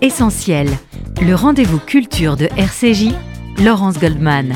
Essentiel, le rendez-vous culture de RCJ, Laurence Goldman.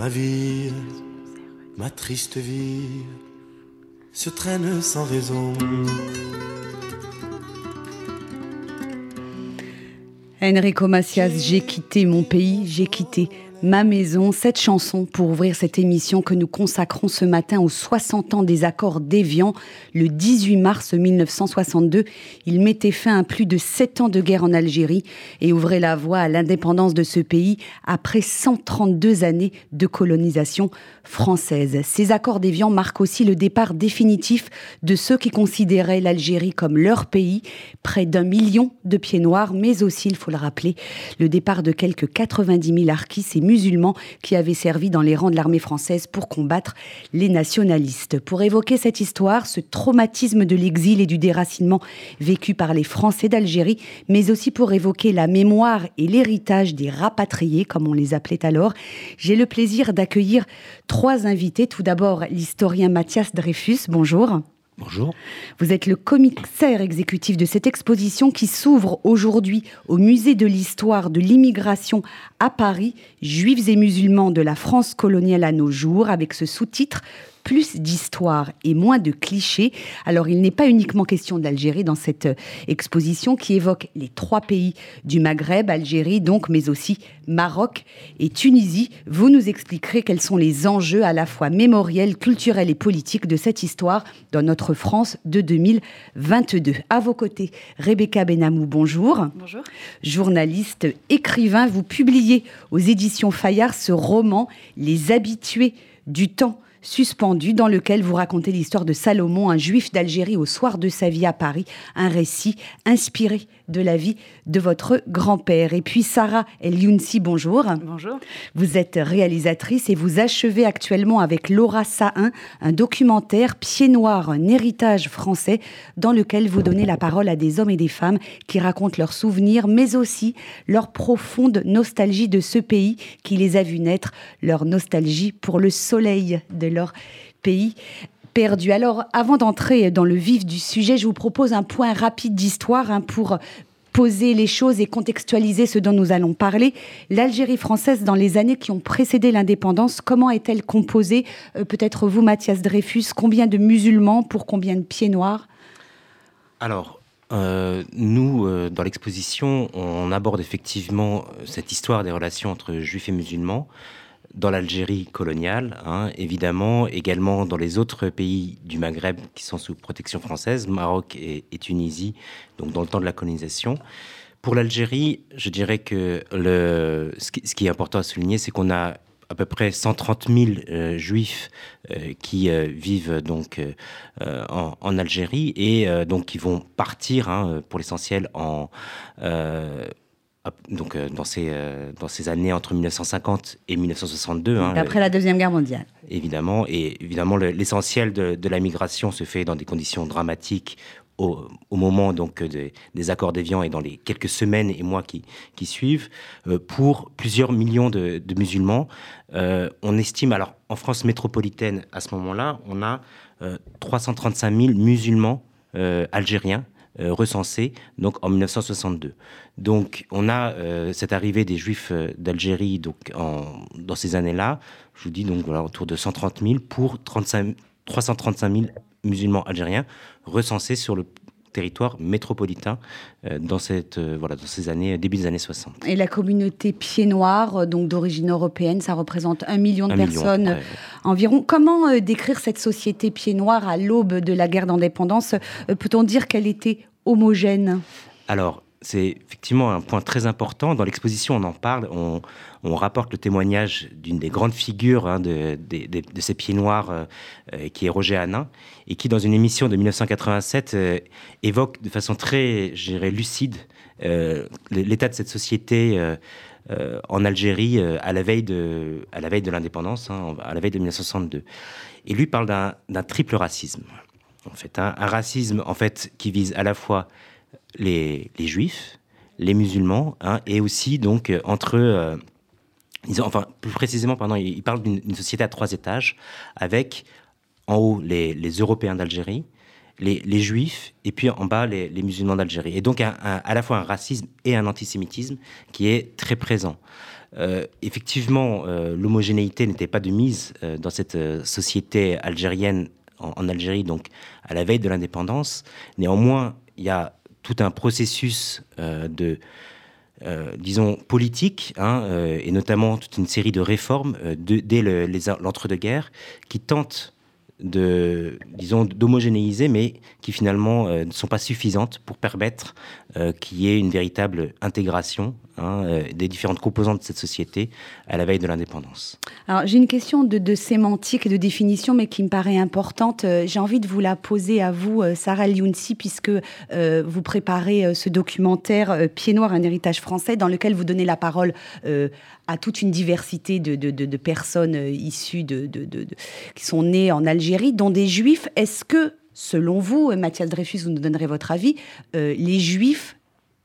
Ma vie, ma triste vie se traîne sans raison. Enrico Macias, j'ai quitté mon pays, j'ai quitté Ma maison, cette chanson pour ouvrir cette émission que nous consacrons ce matin aux 60 ans des accords d'Évian, le 18 mars 1962. Il mettait fin à plus de 7 ans de guerre en Algérie et ouvrait la voie à l'indépendance de ce pays après 132 années de colonisation française. Ces accords d'Évian marquent aussi le départ définitif de ceux qui considéraient l'Algérie comme leur pays, près d'un million de pieds noirs, mais aussi, il faut le rappeler, le départ de quelques 90 000 arquis et musulmans qui avaient servi dans les rangs de l'armée française pour combattre les nationalistes. Pour évoquer cette histoire, ce traumatisme de l'exil et du déracinement vécu par les Français d'Algérie, mais aussi pour évoquer la mémoire et l'héritage des rapatriés, comme on les appelait alors, j'ai le plaisir d'accueillir trois invités. Tout d'abord, l'historien Mathias Dreyfus. Bonjour. Bonjour. Vous êtes le commissaire exécutif de cette exposition qui s'ouvre aujourd'hui au musée de l'histoire de l'immigration à Paris, Juifs et musulmans de la France coloniale à nos jours, avec ce sous-titre plus d'histoire et moins de clichés. Alors il n'est pas uniquement question d'Algérie dans cette euh, exposition qui évoque les trois pays du Maghreb, Algérie donc, mais aussi Maroc et Tunisie. Vous nous expliquerez quels sont les enjeux à la fois mémoriels, culturels et politiques de cette histoire dans notre France de 2022. À vos côtés, Rebecca Benamou, bonjour. Bonjour. Journaliste, écrivain, vous publiez aux éditions Fayard ce roman Les habitués du temps suspendu dans lequel vous racontez l'histoire de Salomon, un juif d'Algérie au soir de sa vie à Paris, un récit inspiré de la vie de votre grand-père. Et puis Sarah El Younsi, bonjour. Bonjour. Vous êtes réalisatrice et vous achevez actuellement avec Laura Sahin un documentaire Pied noir, un héritage français dans lequel vous donnez la parole à des hommes et des femmes qui racontent leurs souvenirs mais aussi leur profonde nostalgie de ce pays qui les a vus naître, leur nostalgie pour le soleil de leur pays perdu. Alors, avant d'entrer dans le vif du sujet, je vous propose un point rapide d'histoire hein, pour poser les choses et contextualiser ce dont nous allons parler. L'Algérie française, dans les années qui ont précédé l'indépendance, comment est-elle composée? Euh, Peut-être vous, Mathias Dreyfus, combien de musulmans pour combien de pieds noirs? Alors, euh, nous, euh, dans l'exposition, on aborde effectivement cette histoire des relations entre juifs et musulmans dans l'Algérie coloniale, hein, évidemment, également dans les autres pays du Maghreb qui sont sous protection française, Maroc et, Tunisie, donc dans le temps de la colonisation. Pour l'Algérie, je dirais que ce, qui, est important à souligner, c'est qu'on a à peu près 130 000 euh, juifs euh, qui euh, vivent donc en, en, Algérie et donc qui vont partir hein, pour l'essentiel en donc euh, dans, ces, euh, dans ces années entre 1950 et 1962. Hein, après la Deuxième Guerre mondiale. Évidemment, et évidemment l'essentiel de, de, la migration se fait dans des conditions dramatiques au, au moment donc des, des accords d'Évian et dans les quelques semaines et mois qui, qui suivent, euh, pour plusieurs millions de, de musulmans. on estime, alors en France métropolitaine, à ce moment-là, on a 335 000 musulmans algériens euh, recensés donc en 1962. Donc on a euh, cette arrivée des Juifs euh, d'Algérie donc en, dans ces années-là. Je vous dis donc voilà autour de 130 000 pour 35, 335 000 musulmans algériens recensés sur le territoire métropolitain dans, cette, voilà, dans ces années, début des années 60. Et la communauté pied noir, donc d'origine européenne, ça représente un million de personnes environ. Comment décrire cette société pied noir à l'aube de la guerre d'indépendance? Peut-on dire qu'elle était homogène? Alors, c'est effectivement un point très important. Dans l'exposition, on en parle, on, rapporte le témoignage d'une des grandes figures hein, de, ces pieds noirs, euh, euh, qui est Roger Hanin, et qui, dans une émission de 1987, euh, évoque de façon très, je lucide l'état de cette société en Algérie à la veille de, l'indépendance, hein, à la veille de 1962. Et lui parle d'un triple racisme. En fait, un racisme en fait qui vise à la fois les, juifs, les musulmans, hein, et aussi donc euh, entre euh, enfin plus précisément, pardon, il parle d'une société à trois étages, avec en haut les, Européens d'Algérie, les, juifs, et puis en bas les, musulmans d'Algérie. Et donc à la fois un racisme et un antisémitisme qui est très présent. Euh, effectivement, l'homogénéité n'était pas de mise dans cette société algérienne en, en, Algérie, donc à la veille de l'indépendance. Néanmoins, il y a tout un processus euh, de, euh, disons, politique, hein, euh, et notamment toute une série de réformes dès l'entre-deux-guerres qui tentent de, disons, d'homogénéiser, mais qui finalement ne sont pas suffisantes pour permettre qu'il y ait une véritable intégration Hein, euh, des différentes composantes de cette société à la veille de l'indépendance. Alors j'ai une question de, sémantique et de définition, mais qui me paraît importante. Euh, j'ai envie de vous la poser à vous, euh, Sarah Liounsi, puisque vous préparez ce documentaire Pieds Noirs, un héritage français, dans lequel vous donnez la parole à toute une diversité de, personnes issues de, qui sont nées en Algérie, dont des juifs. Est-ce que, selon vous, Mathias Dreyfus, vous nous donnerez votre avis, les juifs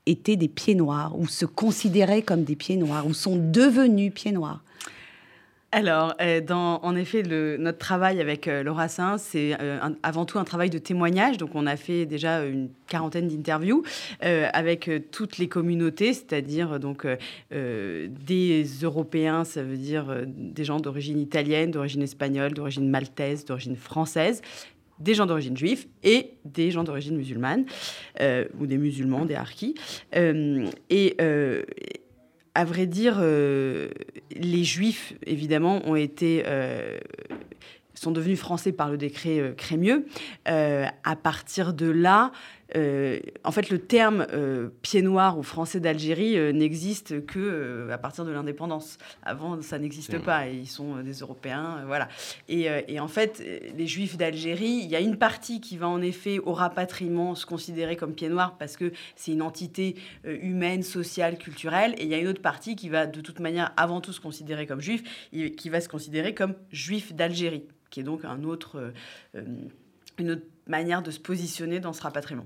étaient des pieds noirs, ou se considéraient comme des pieds noirs, ou sont devenus pieds noirs? Alors, euh, en effet, notre travail avec euh, Laura Saint, c'est euh, avant tout un travail de témoignage. Donc, on a fait déjà une quarantaine d'interviews avec toutes les communautés, c'est-à-dire donc des Européens, ça veut dire des gens d'origine italienne, d'origine espagnole, d'origine maltaise, d'origine française, des gens d'origine juive et des gens d'origine musulmane, ou des musulmans, des harkis. Et à vrai dire, les juifs, évidemment, ont été sont devenus français par le décret Crémieux. à partir de là, euh, en fait, le terme euh, pied noir ou français d'Algérie euh, n'existe que à partir de l'indépendance. Avant, ça n'existe pas. ils sont des Européens, voilà. Et, en fait, les Juifs d'Algérie, il y a une partie qui va en effet au rapatriement se considérer comme pied noir parce que c'est une entité humaine, sociale, culturelle. Et il y a une autre partie qui va de toute manière avant tout se considérer comme juif, qui va se considérer comme juif d'Algérie, qui est donc un autre, une autre manière de se positionner dans ce rapatriement.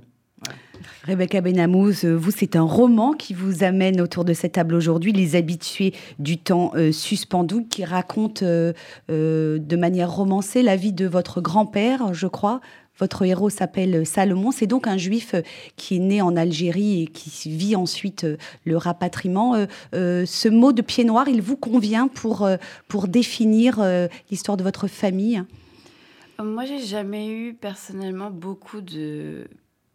Rebecca Benamous, euh, vous, c'est un roman qui vous amène autour de cette table aujourd'hui, Les habitués du temps euh, suspendu, qui raconte euh, de manière romancée la vie de votre grand-père, je crois. Votre héros s'appelle Salomon. C'est donc un juif qui est né en Algérie et qui vit ensuite le rapatriement. ce mot de pied noir, il vous convient pour, pour définir l'histoire de votre famille? Moi, j'ai jamais eu personnellement beaucoup de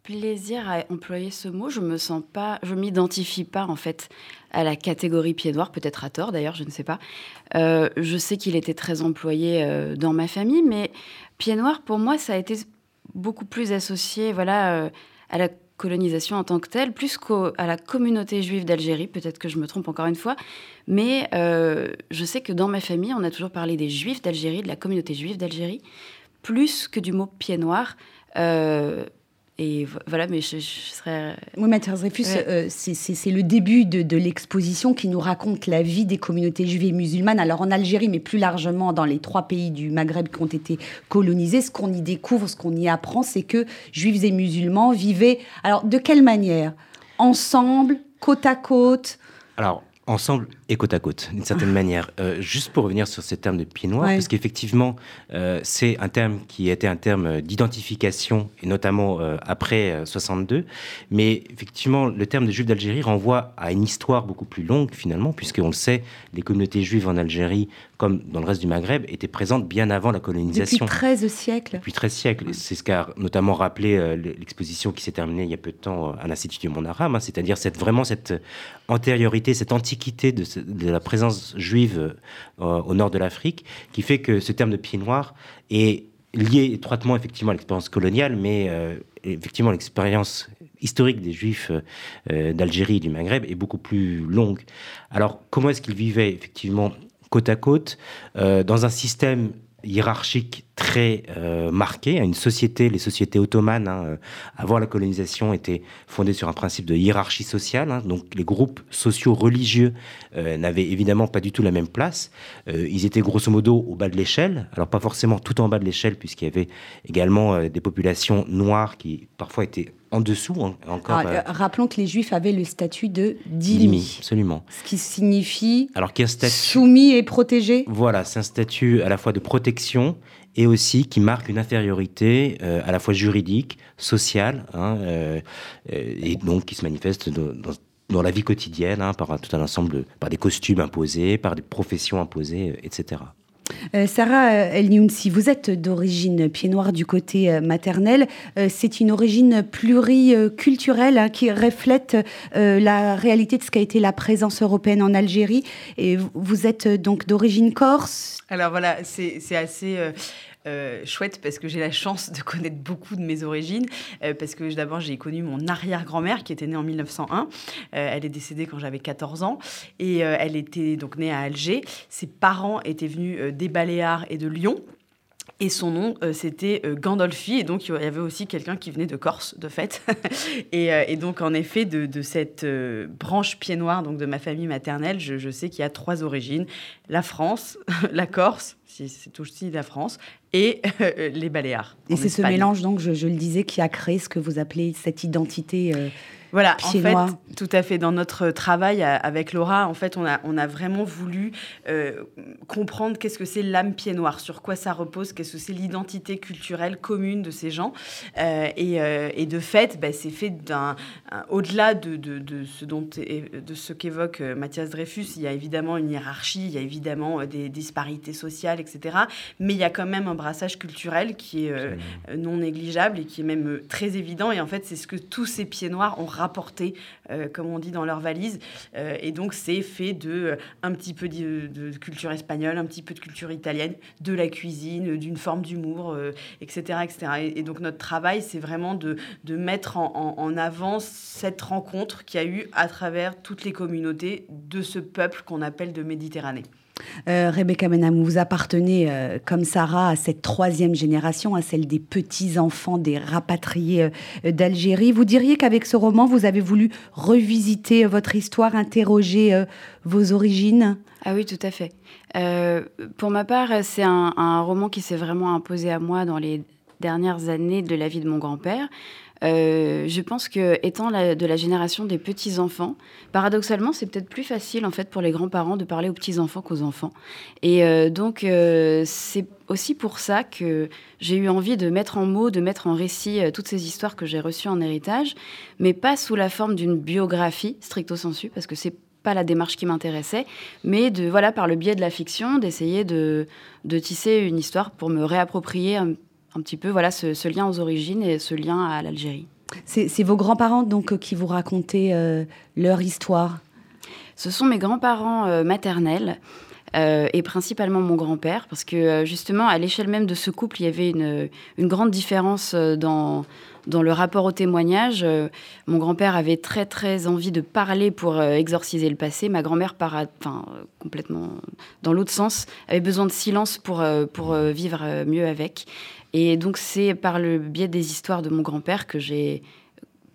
plaisir à employer ce mot. Je me sens pas, je m'identifie pas en fait à la catégorie pied noir, peut-être à tort d'ailleurs, je ne sais pas. Euh, je sais qu'il était très employé euh, dans ma famille, mais pied noir pour moi ça a été beaucoup plus associé, voilà, euh, à la colonisation en tant que telle, plus qu'à la communauté juive d'Algérie. Peut-être que je me trompe encore une fois, mais je sais que dans ma famille, on a toujours parlé des juifs d'Algérie, de la communauté juive d'Algérie, plus que du mot pied noir. Et voilà, mais je, serais. Oui, Mathias Dreyfus, euh, c'est le début de, l'exposition qui nous raconte la vie des communautés juives et musulmanes. Alors en Algérie, mais plus largement dans les trois pays du Maghreb qui ont été colonisés, ce qu'on y découvre, ce qu'on y apprend, c'est que juifs et musulmans vivaient. Alors de quelle manière? Ensemble, côte à côte? Alors, ensemble et côte à côte, d'une certaine manière. Euh, juste pour revenir sur ce terme de pied noir, parce qu'effectivement, euh, c'est un terme qui était un terme d'identification, et notamment euh, après 62. Mais effectivement, le terme de juif d'Algérie renvoie à une histoire beaucoup plus longue, finalement, puisqu'on le sait, les communautés juives en Algérie, comme dans le reste du Maghreb, étaient présentes bien avant la colonisation. Depuis 13 siècles. Depuis 13 siècles. C'est ce qu'a notamment rappelé l'exposition qui s'est terminée il y a peu de temps à l'Institut du Monde Arabe, hein, c'est-à-dire cette, vraiment cette antériorité, cette antiquité de de la présence juive euh, au nord de l'Afrique, qui fait que ce terme de pied noir est lié étroitement effectivement à l'expérience coloniale, mais euh, effectivement l'expérience historique des Juifs d'Algérie et du Maghreb est beaucoup plus longue. Alors, comment est-ce qu'ils vivaient effectivement côte à côte dans un système hiérarchique très euh, marqué à une société, les sociétés ottomanes, hein, euh, avant la colonisation, étaient fondées sur un principe de hiérarchie sociale. Hein, donc les groupes sociaux religieux euh, n'avaient évidemment pas du tout la même place. ils étaient grosso modo au bas de l'échelle, alors pas forcément tout en bas de l'échelle, puisqu'il y avait également des populations noires qui parfois étaient en dessous encore. Rappelons que les Juifs avaient le statut de dhimmi. absolument. Ce qui signifie alors statut, soumis et protégé. Voilà, c'est un statut à la fois de protection et aussi qui marque une infériorité euh, à la fois juridique, sociale, hein, euh, et donc qui se manifeste dans, la vie quotidienne hein, par tout un ensemble, par des costumes imposés, par des professions imposées, euh. Sarah El Niounsi, vous êtes d'origine pied noir du côté maternel. c'est une origine pluriculturelle hein, qui reflète la réalité de ce qu'a été la présence européenne en Algérie. Et vous êtes donc d'origine corse? Alors voilà, c'est assez euh, chouette parce que j'ai la chance de connaître beaucoup de mes origines. Euh, parce que d'abord, j'ai connu mon arrière-grand-mère qui était née en 1901. Euh, elle est décédée quand j'avais 14 ans. Et elle était donc née à Alger. Ses parents étaient venus des Baléares et de Lyon. Et son nom, c'était Gandolfi. Et donc, il y avait aussi quelqu'un qui venait de Corse, de fait. et, donc, en effet, de, cette branche pied noir donc de ma famille maternelle, je, je sais qu'il y a trois origines la France, la Corse c'est aussi la France, et euh, les Baléares. Et c'est ce mélange, donc, je, le disais, qui a créé ce que vous appelez cette identité euh, voilà, en fait, tout à fait. Dans notre travail avec Laura, en fait, on a, on a vraiment voulu euh, comprendre qu'est-ce que c'est l'âme pied noir, sur quoi ça repose, qu'est-ce que c'est l'identité culturelle commune de ces gens. Euh, euh, et, de fait, bah, c'est fait d'un au-delà de, de, ce dont de ce qu'évoque Mathias Dreyfus. Il y a évidemment une hiérarchie, il y a évidemment des disparités sociales, etc. Mais il y a quand même un brassage culturel qui est non négligeable et qui est même très évident. Et en fait, c'est ce que tous ces pieds noirs ont euh, comme on dit, dans leur valise. Euh, et donc, c'est fait de euh, un petit peu de, culture espagnole, un petit peu de culture italienne, de la cuisine, d'une forme d'humour, etc., etc. Et, donc, notre travail, c'est vraiment de, de mettre en, en, avant cette rencontre qu'il y a eu à travers toutes les communautés de ce peuple qu'on appelle de Méditerranée. Euh, Rebecca Menam, vous appartenez, euh, comme Sarah, à cette troisième génération, à celle des petits-enfants des rapatriés euh, d'Algérie. Vous diriez qu'avec ce roman, vous avez voulu revisiter votre histoire, interroger vos origines? Ah oui, tout à fait. pour ma part, c'est un roman qui s'est vraiment imposé à moi dans les dernières années de la vie de mon grand-père. Euh, je pense que étant de la génération des petits enfants, paradoxalement, c'est peut-être plus facile en fait pour les grands-parents de parler aux petits enfants qu'aux enfants. Et euh, donc euh, c'est aussi pour ça que j'ai eu envie de mettre en mots, de mettre en récit toutes ces histoires que j'ai reçues en héritage, mais pas sous la forme d'une biographie stricto sensu, parce que c'est pas la démarche qui m'intéressait, mais de voilà par le biais de la fiction d'essayer de, tisser une histoire pour me réapproprier un, un petit peu voilà ce, lien aux origines et ce lien à l'Algérie. C'est vos grands-parents donc euh, qui vous racontaient euh, leur histoire? Ce sont mes grands-parents euh, maternels. et principalement mon grand-père, parce que justement, à l'échelle même de ce couple, il y avait une, une grande différence dans, dans le rapport au témoignage. mon grand-père avait très très envie de parler pour exorciser le passé. Ma grand-mère, enfin, complètement dans l'autre sens, avait besoin de silence pour, pour vivre mieux avec. Et donc c'est par le biais des histoires de mon grand-père que j'ai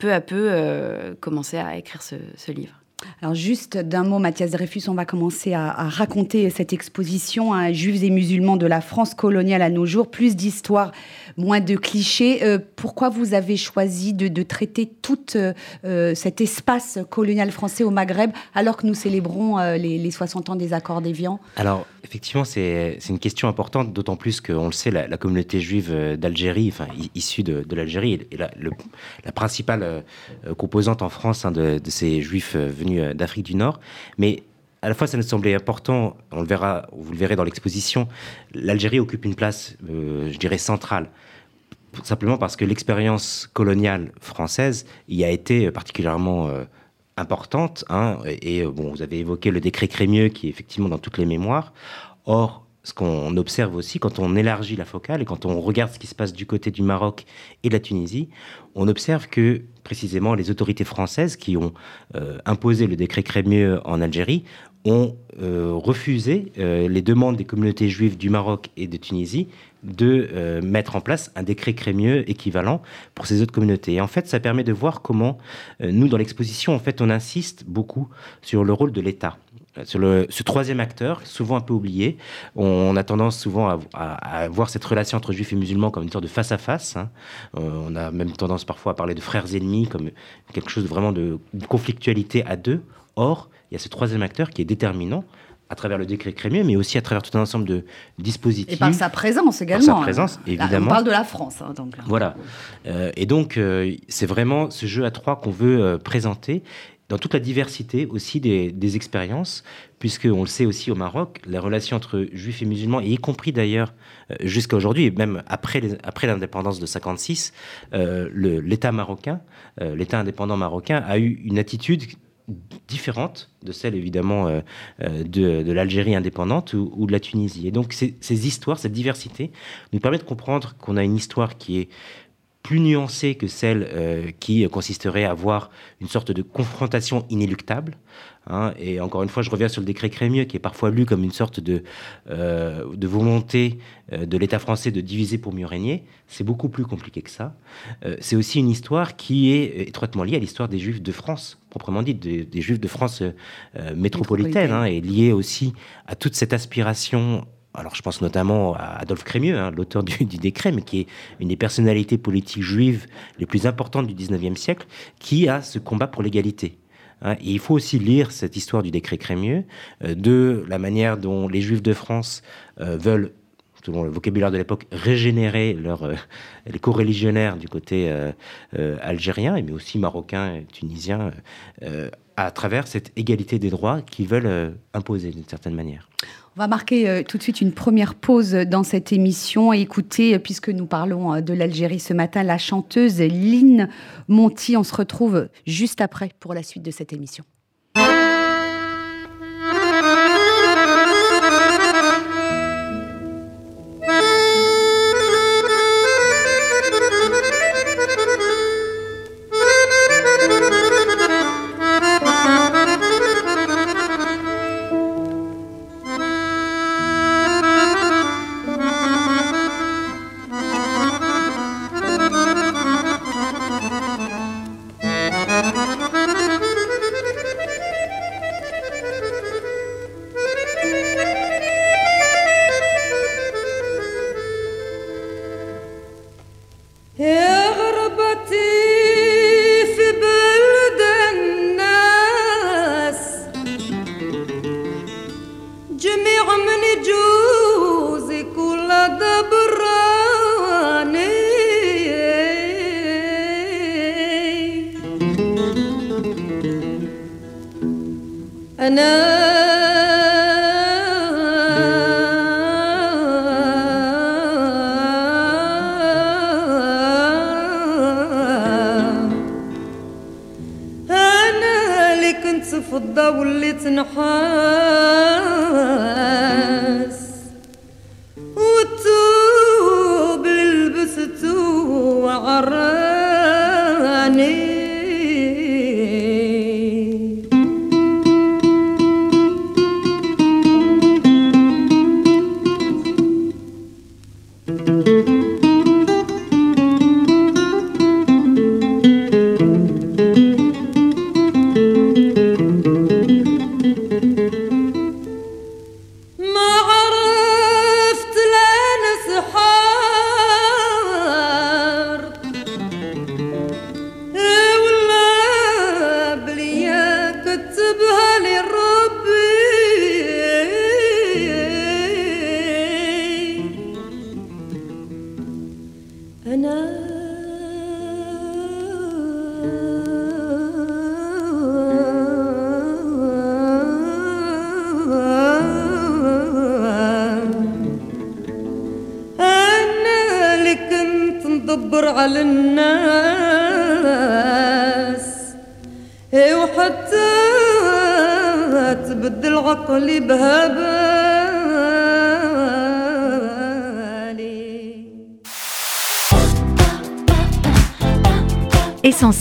peu à peu euh, commencé à écrire ce, livre. Alors juste d'un mot, Mathias Dreyfus, on va commencer à, raconter cette exposition, à Juifs et musulmans de la France coloniale à nos jours, plus d'histoires, moins de clichés. Euh, pourquoi vous avez choisi de, traiter tout euh, cet espace colonial français au Maghreb alors que nous célébrons les, les, 60 ans des accords d'Évian? Effectivement, c'est une question importante, d'autant plus qu'on le sait, la, communauté juive euh, d'Algérie, enfin issue de, l'Algérie, est la, principale euh, composante en France hein, de, ces juifs euh, venus d'Afrique du Nord. Mais à la fois, ça nous semblait important, on le verra, vous le verrez dans l'exposition, l'Algérie occupe une place, je dirais, centrale simplement parce que l'expérience coloniale française y a été particulièrement importante. Hein, et euh, bon, vous avez évoqué le décret Crémieux qui est effectivement dans toutes les mémoires. Or, ce qu'on observe aussi quand on élargit la focale et quand on regarde ce qui se passe du côté du Maroc et de la Tunisie, on observe que précisément les autorités françaises qui ont imposé le décret Crémieux en Algérie ont refusé les demandes des communautés juives du Maroc et de Tunisie de mettre en place un décret Crémieux équivalent pour ces autres communautés. Et en fait, ça permet de voir comment nous, dans l'exposition, en fait, on insiste beaucoup sur le rôle de l'État sur ce troisième acteur, souvent un peu oublié. On, a tendance souvent à, voir cette relation entre juifs et musulmans comme une sorte de face-à-face. Hein. Euh, on a même tendance parfois à parler de frères ennemis comme quelque chose de vraiment de conflictualité à deux. Or, il y a ce troisième acteur qui est déterminant à travers le décret Crémieux, mais aussi à travers tout un ensemble de dispositifs. Et par sa présence également. Par sa présence, évidemment. on parle de la France. Hein, donc. Voilà. Euh, et donc, euh, c'est vraiment ce jeu à trois qu'on veut présenter dans toute la diversité aussi des, expériences, puisque on le sait aussi au Maroc, la relation entre juifs et musulmans, et y compris d'ailleurs euh, jusqu'à aujourd'hui, et même après, après l'indépendance de 56, euh, l'État marocain, euh, l'État indépendant marocain a eu une attitude différente de celle évidemment de, l'Algérie indépendante ou, de la Tunisie. Et donc ces, ces histoires, cette diversité nous permet de comprendre qu'on a une histoire qui est plus nuancée que celle euh, qui consisterait à avoir une sorte de confrontation inéluctable. Hein. et encore une fois, je reviens sur le décret Crémieux, qui est parfois lu comme une sorte de, euh, de volonté euh, de l'État français de diviser pour mieux régner. C'est beaucoup plus compliqué que ça. c'est aussi une histoire qui est étroitement liée à l'histoire des Juifs de France, proprement dit, des, Juifs de France métropolitaine, hein, et liée aussi à toute cette aspiration alors je pense notamment à Adolphe Crémieux, hein, l'auteur du, décret, mais qui est une des personnalités politiques juives les plus importantes du 19e siècle, qui a ce combat pour l'égalité. Hein. il faut aussi lire cette histoire du décret Crémieux, euh, de la manière dont les juifs de France euh, veulent selon le vocabulaire de l'époque, régénérer leur, euh, les co-religionnaires du côté algérien, mais aussi marocain et tunisien, à travers cette égalité des droits qu'ils veulent imposer d'une certaine manière. On va marquer euh, tout de suite une première pause dans cette émission et écouter, euh, puisque nous parlons euh, de l'Algérie ce matin, la chanteuse Lynn Monti. On se retrouve juste après pour la suite de cette émission.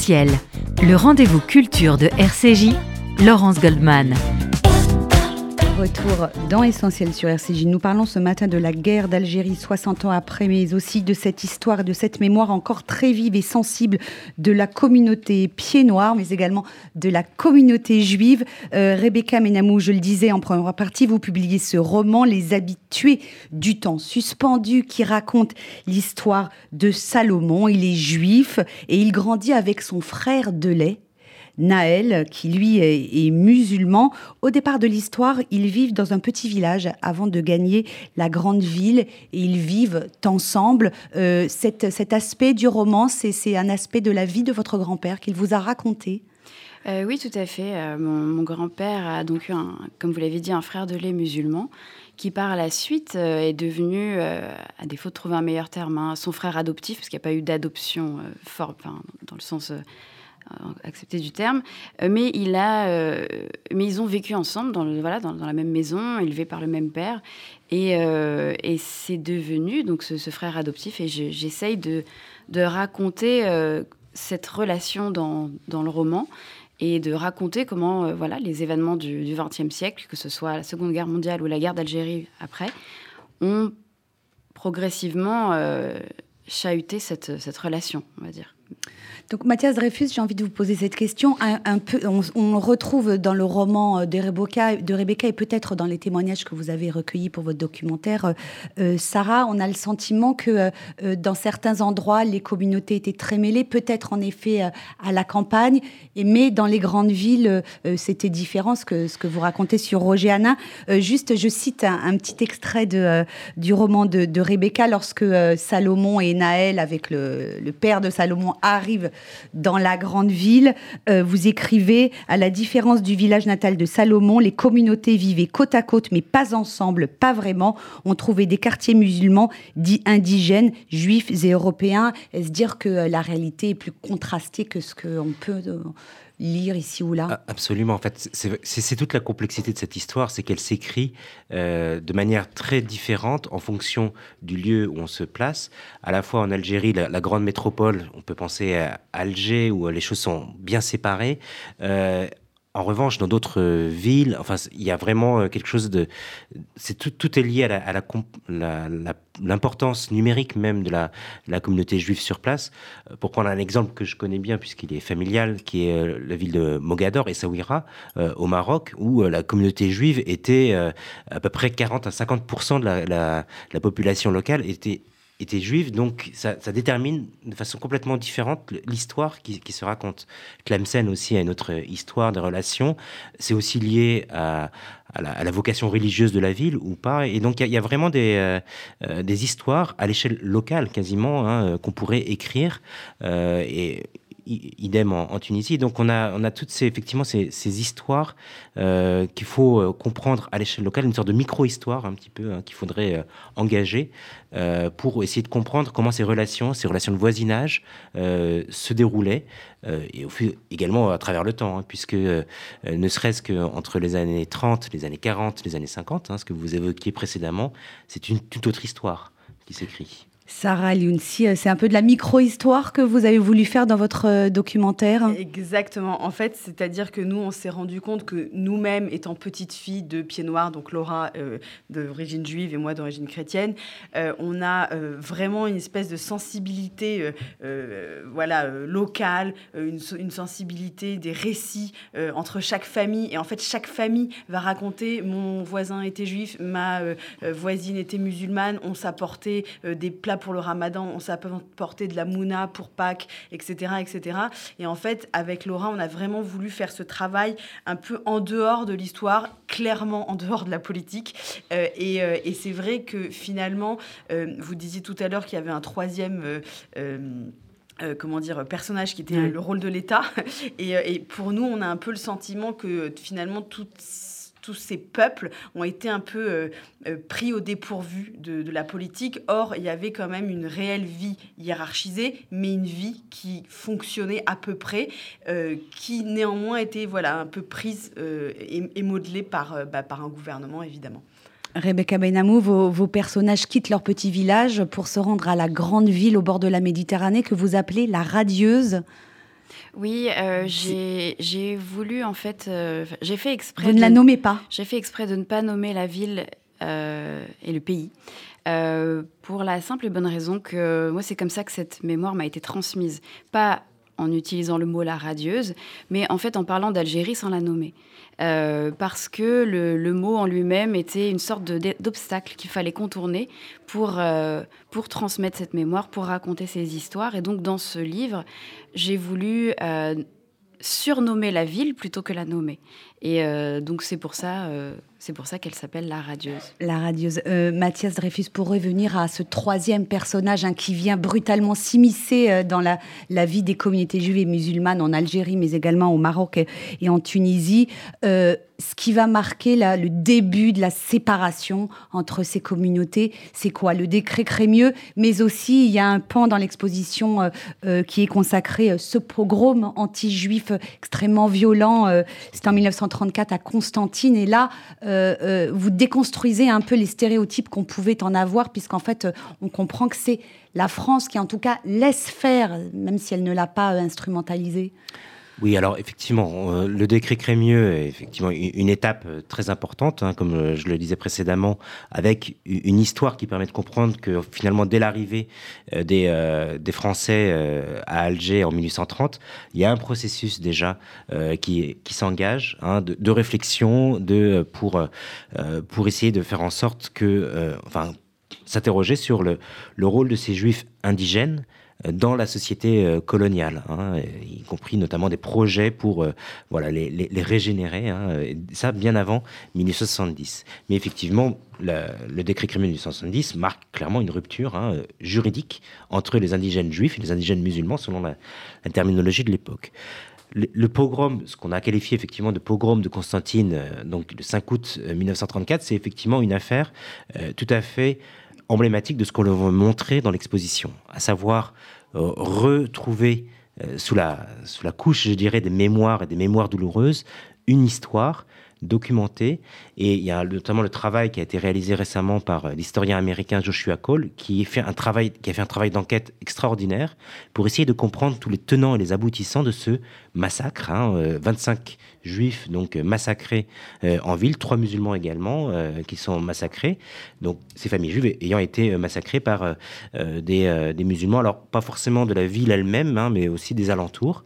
Le rendez-vous culture de RCJ, Laurence Goldman retour dans Essentiel sur RCJ. Nous parlons ce matin de la guerre d'Algérie 60 ans après, mais aussi de cette histoire, de cette mémoire encore très vive et sensible de la communauté pied noir, mais également de la communauté juive. Euh, Rebecca Menamou, je le disais en première partie, vous publiez ce roman, Les habitués du temps suspendu, qui raconte l'histoire de Salomon. Il est juif et il grandit avec son frère de lait Naël, qui lui est, musulman. Au départ de l'histoire, ils vivent dans un petit village avant de gagner la grande ville et ils vivent ensemble. Euh, cet, aspect du roman, c'est un aspect de la vie de votre grand-père qu'il vous a raconté. Euh, oui, tout à fait. Euh, mon, grand-père a donc eu, comme vous l'avez dit, un frère de lait musulman qui par la suite est devenu, à défaut de trouver un meilleur terme, hein, son frère adoptif, parce qu'il n'y a pas eu d'adoption fort, dans le sens accepté du terme, euh, mais, il a, euh, mais ils ont vécu ensemble dans, le, voilà, dans, la même maison, élevés par le même père. Et, euh, et c'est devenu donc ce, frère adoptif. Et j'essaye de, de, raconter cette relation dans, dans, le roman et de raconter comment voilà, les événements du XXe siècle, que ce soit la Seconde Guerre mondiale ou la guerre d'Algérie après, ont progressivement chahuté cette, cette relation, on va dire. Donc Mathias Dreyfus, j'ai envie de vous poser cette question. Un, peu, on, retrouve dans le roman de Rebecca, de Rebecca et peut-être dans les témoignages que vous avez recueillis pour votre documentaire, euh, euh, Sarah, on a le sentiment que euh, dans certains endroits, les communautés étaient très mêlées, peut-être en effet à la campagne, mais dans les grandes villes, c'était différent ce que, vous racontez sur Roger juste, je cite un, petit extrait du roman de, Rebecca. Lorsque Salomon et Naël, avec le père de Salomon, arrivent dans la grande ville. Euh, vous écrivez, à la différence du village natal de Salomon, les communautés vivaient côte à côte, mais pas ensemble, pas vraiment. On trouvait des quartiers musulmans dits indigènes, juifs et européens. Est-ce dire que euh, la réalité est plus contrastée que ce qu'on peut euh, lire ici ou là ah, Absolument. En fait, c'est toute la complexité de cette histoire, c'est qu'elle s'écrit euh, de manière très différente en fonction du lieu où on se place. À la fois en Algérie, la, grande métropole, on peut penser à Alger, où les choses sont bien séparées. Euh, en revanche, dans d'autres euh, villes, enfin, il y a vraiment euh, quelque chose de. C'est tout, tout est lié à l'importance la, numérique même de la, communauté juive sur place. Euh, pour prendre un exemple que je connais bien, puisqu'il est familial, qui est la ville de Mogador, et Saouira, au Maroc, où la communauté juive était à peu près 40 à 50% de la population locale était était juive, donc ça, détermine de façon complètement différente l'histoire qui, se raconte. Tlemcen aussi a une autre histoire de relations. C'est aussi lié à, la, vocation religieuse de la ville ou pas. Et donc il y, a vraiment des, euh, euh, des histoires à l'échelle locale quasiment hein, qu'on pourrait écrire. Euh, et idem en, Tunisie. Donc on a, on a toutes ces, effectivement ces, histoires euh, qu'il faut euh, comprendre à l'échelle locale, une sorte de micro-histoire un petit peu hein, qu'il faudrait euh, engager pour essayer de comprendre comment ces relations, ces relations de voisinage se déroulaient et également à travers le temps, hein, puisque ne serait-ce qu'entre les années 30, les années 40, les années 50, hein, ce que vous évoquiez précédemment, c'est une toute autre histoire qui s'écrit. Sarah Liunsi, euh, c'est un peu de la micro-histoire que vous avez voulu faire dans votre euh, documentaire Exactement. En fait, c'est-à-dire que nous, on s'est rendu compte que nous-mêmes, étant petite fille de pied noir, donc Laura euh, d'origine juive et moi d'origine chrétienne, on a vraiment une espèce de sensibilité voilà, locale, une, une, sensibilité des récits entre chaque famille. Et en fait, chaque famille va raconter mon voisin était juif, ma voisine était musulmane, on s'apportait des plats pour le ramadan, on s'est apporté de la mouna pour Pâques, etc., etc. Et en fait, avec Laura, on a vraiment voulu faire ce travail un peu en dehors de l'histoire, clairement en dehors de la politique. Euh, euh, et, c'est vrai que finalement, euh, vous disiez tout à l'heure qu'il y avait un troisième... comment dire, personnage qui était le rôle de l'État. Et, et, pour nous, on a un peu le sentiment que finalement, toutes tous ces peuples ont été un peu euh, euh, pris au dépourvu de, la politique. Or, il y avait quand même une réelle vie hiérarchisée, mais une vie qui fonctionnait à peu près, euh, qui néanmoins était voilà, un peu prise et, modelée par, bah, par un gouvernement, évidemment. Rebecca Benamou, vos, vos, personnages quittent leur petit village pour se rendre à la grande ville au bord de la Méditerranée que vous appelez la radieuse. Oui, j'ai voulu en fait, j'ai fait exprès. Vous ne la nommez pas. J'ai fait exprès de ne pas nommer la ville et le pays. pour la simple et bonne raison que moi, c'est comme ça que cette mémoire m'a été transmise. Pas en utilisant le mot la radieuse, mais en fait en parlant d'Algérie sans la nommer. Euh, parce que le, mot en lui-même était une sorte d'obstacle qu'il fallait contourner pour, euh, pour transmettre cette mémoire, pour raconter ces histoires. Et donc dans ce livre, j'ai voulu euh, surnommer la ville plutôt que la nommer. Et donc c'est pour ça c'est pour ça qu'elle s'appelle la radieuse. La radieuse. Euh, Mathias Dreyfus, pour revenir à ce troisième personnage hein, qui vient brutalement s'immiscer euh, dans la, vie des communautés juives et musulmanes en Algérie, mais également au Maroc et, en Tunisie. Euh, ce qui va marquer le début de la séparation entre ces communautés, c'est quoi? Le décret Crémieux, mais aussi il y a un pan dans l'exposition qui est consacré ce pogrom anti-juif extrêmement violent. c'est en 1934 à Constantine, et là, euh, euh, vous déconstruisez un peu les stéréotypes qu'on pouvait en avoir, puisqu'en fait, euh, on comprend que c'est la France qui, en tout cas, laisse faire, même si elle ne l'a pas instrumentalisé. Oui, alors effectivement, euh, le décret Crémieux est effectivement une étape euh, très importante, hein, comme euh, je le disais précédemment, avec une histoire qui permet de comprendre que finalement, dès l'arrivée des, Français à Alger en 1830, il y a un processus déjà qui, s'engage hein, de, réflexion de, pour, pour essayer de faire en sorte que, enfin, s'interroger sur le rôle de ces juifs indigènes dans la société euh, coloniale, hein, y compris notamment des projets pour euh, voilà, les, régénérer, hein, ça bien avant 1870. Mais effectivement, le décret criminel 1870 marque clairement une rupture hein, juridique entre les indigènes juifs et les indigènes musulmans, selon la, terminologie de l'époque. Le, pogrom, ce qu'on a qualifié effectivement de pogrom de Constantine, euh, donc le 5 août 1934, c'est effectivement une affaire tout à fait emblématique de ce qu'on veut montrer dans l'exposition, à savoir euh, retrouver euh, sous, la, sous la couche, je dirais, des mémoires et des mémoires douloureuses, une histoire documentée. Et il y a notamment le travail qui a été réalisé récemment par euh, l'historien américain Joshua Cole, qui, fait un travail, qui a fait un travail d'enquête extraordinaire pour essayer de comprendre tous les tenants et les aboutissants de ce massacre. Hein, 25 juifs donc massacrés en ville, trois musulmans également qui sont massacrés. Donc ces familles juives ayant été massacrées par des, musulmans, alors pas forcément de la ville elle-même, hein, mais aussi des alentours,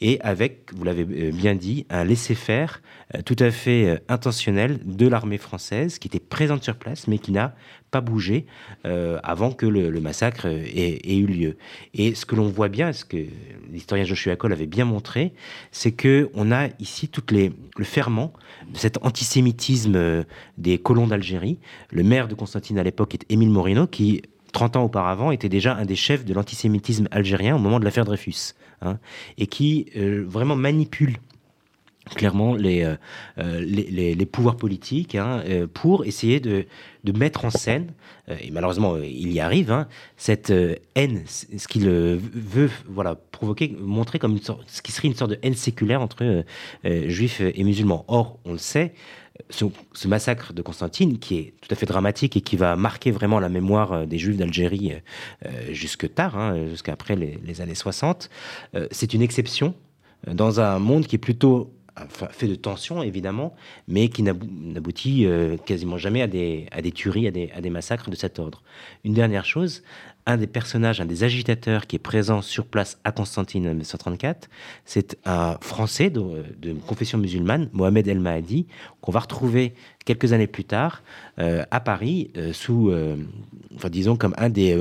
et avec, vous l'avez bien dit, un laisser-faire tout à fait euh, intentionnel de l'armée française qui était présente sur place mais qui n'a pas bougé euh, avant que le, massacre ait, eu lieu. Et ce que l'on voit bien, ce que l'historien Joshua Cole avait bien montré, c'est que on a ici toutes les, le ferment de cet antisémitisme euh, des colons d'Algérie. Le maire de Constantine à l'époque est Émile Morino qui 30 ans auparavant, était déjà un des chefs de l'antisémitisme algérien au moment de l'affaire Dreyfus, hein, et qui vraiment manipule clairement les, euh, euh, les, les, pouvoirs politiques hein, euh, pour essayer de, de, mettre en scène, et malheureusement il y arrive, hein, cette haine, ce qu'il veut voilà, provoquer, montrer comme une sorte, ce qui serait une sorte de haine séculaire entre juifs et musulmans. Or, on le sait, ce, massacre de Constantine, qui est tout à fait dramatique et qui va marquer vraiment la mémoire des Juifs d'Algérie jusque tard, hein, jusqu'après les, années 60, c'est une exception dans un monde qui est plutôt fait de tensions évidemment, mais qui n'aboutit euh, quasiment jamais à des, à des tueries, à des, massacres de cet ordre. Une dernière chose, un des personnages, un des agitateurs qui est présent sur place à Constantine en 1934, c'est un Français de, de, confession musulmane, Mohamed El Mahdi, qu'on va retrouver quelques années plus tard euh, à Paris, euh, sous, enfin, disons comme un des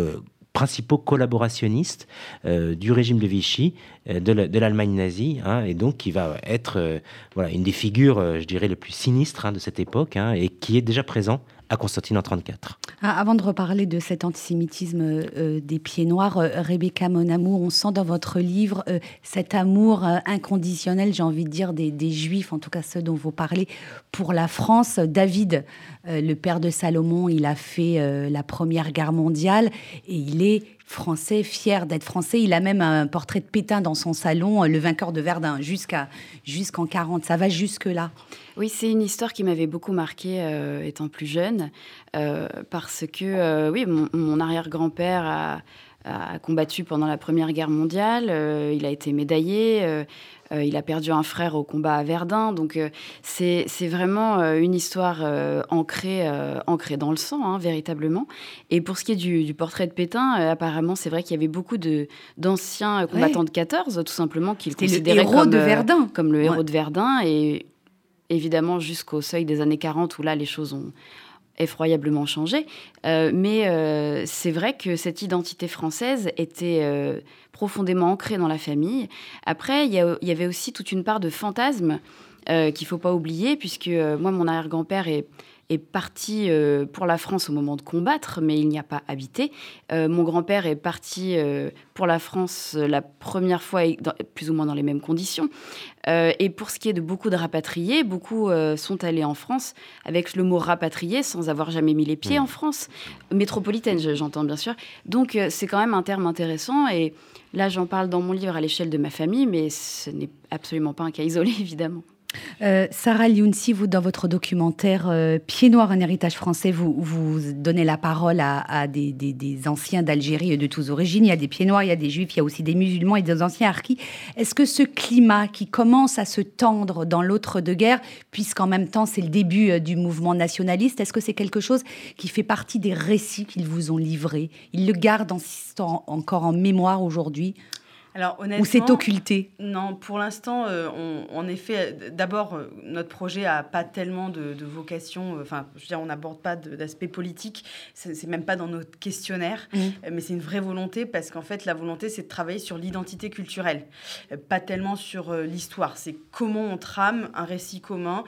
principaux collaborationnistes euh, du régime de Vichy, euh, de l'Allemagne nazie, hein, et donc qui va être euh, voilà, une des figures, je dirais, les plus sinistres hein, de cette époque, hein, et qui est déjà présent à Constantine en 34. Ah, avant de reparler de cet antisémitisme des pieds noirs, Rebecca Monamou, on sent dans votre livre cet amour inconditionnel, j'ai envie de dire, des, Juifs, en tout cas ceux dont vous parlez, pour la France. David, le père de Salomon, il a fait la Première Guerre mondiale et il est français, fier d'être français. Il a même un portrait de Pétain dans son salon, le vainqueur de Verdun, jusqu'à jusqu'en 40. Ça va jusque-là. Oui, c'est une histoire qui m'avait beaucoup marqué euh, étant plus jeune, euh, parce que, euh, oui, mon, arrière-grand-père a combattu pendant la Première Guerre mondiale. il a été médaillé. Il a perdu un frère au combat à Verdun. Donc, c'est vraiment une histoire ancrée, ancrée dans le sang, hein, véritablement. Et pour ce qui est du, portrait de Pétain, apparemment, c'est vrai qu'il y avait beaucoup d'anciens combattants de 14, tout simplement, qu'il considérait comme, de Verdun. comme le héros de Verdun. Et évidemment, jusqu'au seuil des années 40, où là, les choses ont effroyablement changé. Euh, mais euh, c'est vrai que cette identité française était euh, profondément ancrée dans la famille. Après, il y, avait aussi toute une part de fantasme qu'il ne faut pas oublier, puisque moi, mon arrière-grand-père est est parti euh, pour la France au moment de combattre, mais il n'y a pas habité. Euh, mon grand-père est parti euh, pour la France la première fois, plus ou moins dans les mêmes conditions. et pour ce qui est de beaucoup de rapatriés, beaucoup sont allés en France avec le mot rapatrié sans avoir jamais mis les pieds mmh. en France. Métropolitaine, j'entends bien sûr. Donc c'est quand même un terme intéressant et là j'en parle dans mon livre à l'échelle de ma famille, mais ce n'est absolument pas un cas isolé évidemment. Euh, Sarah Liounsi, vous, dans votre documentaire euh, Pied noir, un héritage français, vous, donnez la parole à, des, anciens d'Algérie de tous origines. Il y a des pieds noirs, il y a des juifs, il y a aussi des musulmans et des anciens harkis. Est-ce que ce climat qui commence à se tendre dans l'autre de guerre, puisqu'en même temps c'est le début euh, du mouvement nationaliste, est-ce que c'est quelque chose qui fait partie des récits qu'ils vous ont livrés? Ils le gardent encore en mémoire aujourd'hui? Alors, honnêtement, Ou c'est occulté Non, pour l'instant, euh, en effet, d'abord, euh, notre projet n'a pas tellement de, vocation, euh, enfin, je veux dire, on n'aborde pas d'aspect politique, c'est même pas dans notre questionnaire, mmh. mais c'est une vraie volonté parce qu'en fait, la volonté, c'est de travailler sur l'identité culturelle, pas tellement sur l'histoire. C'est comment on trame un récit commun,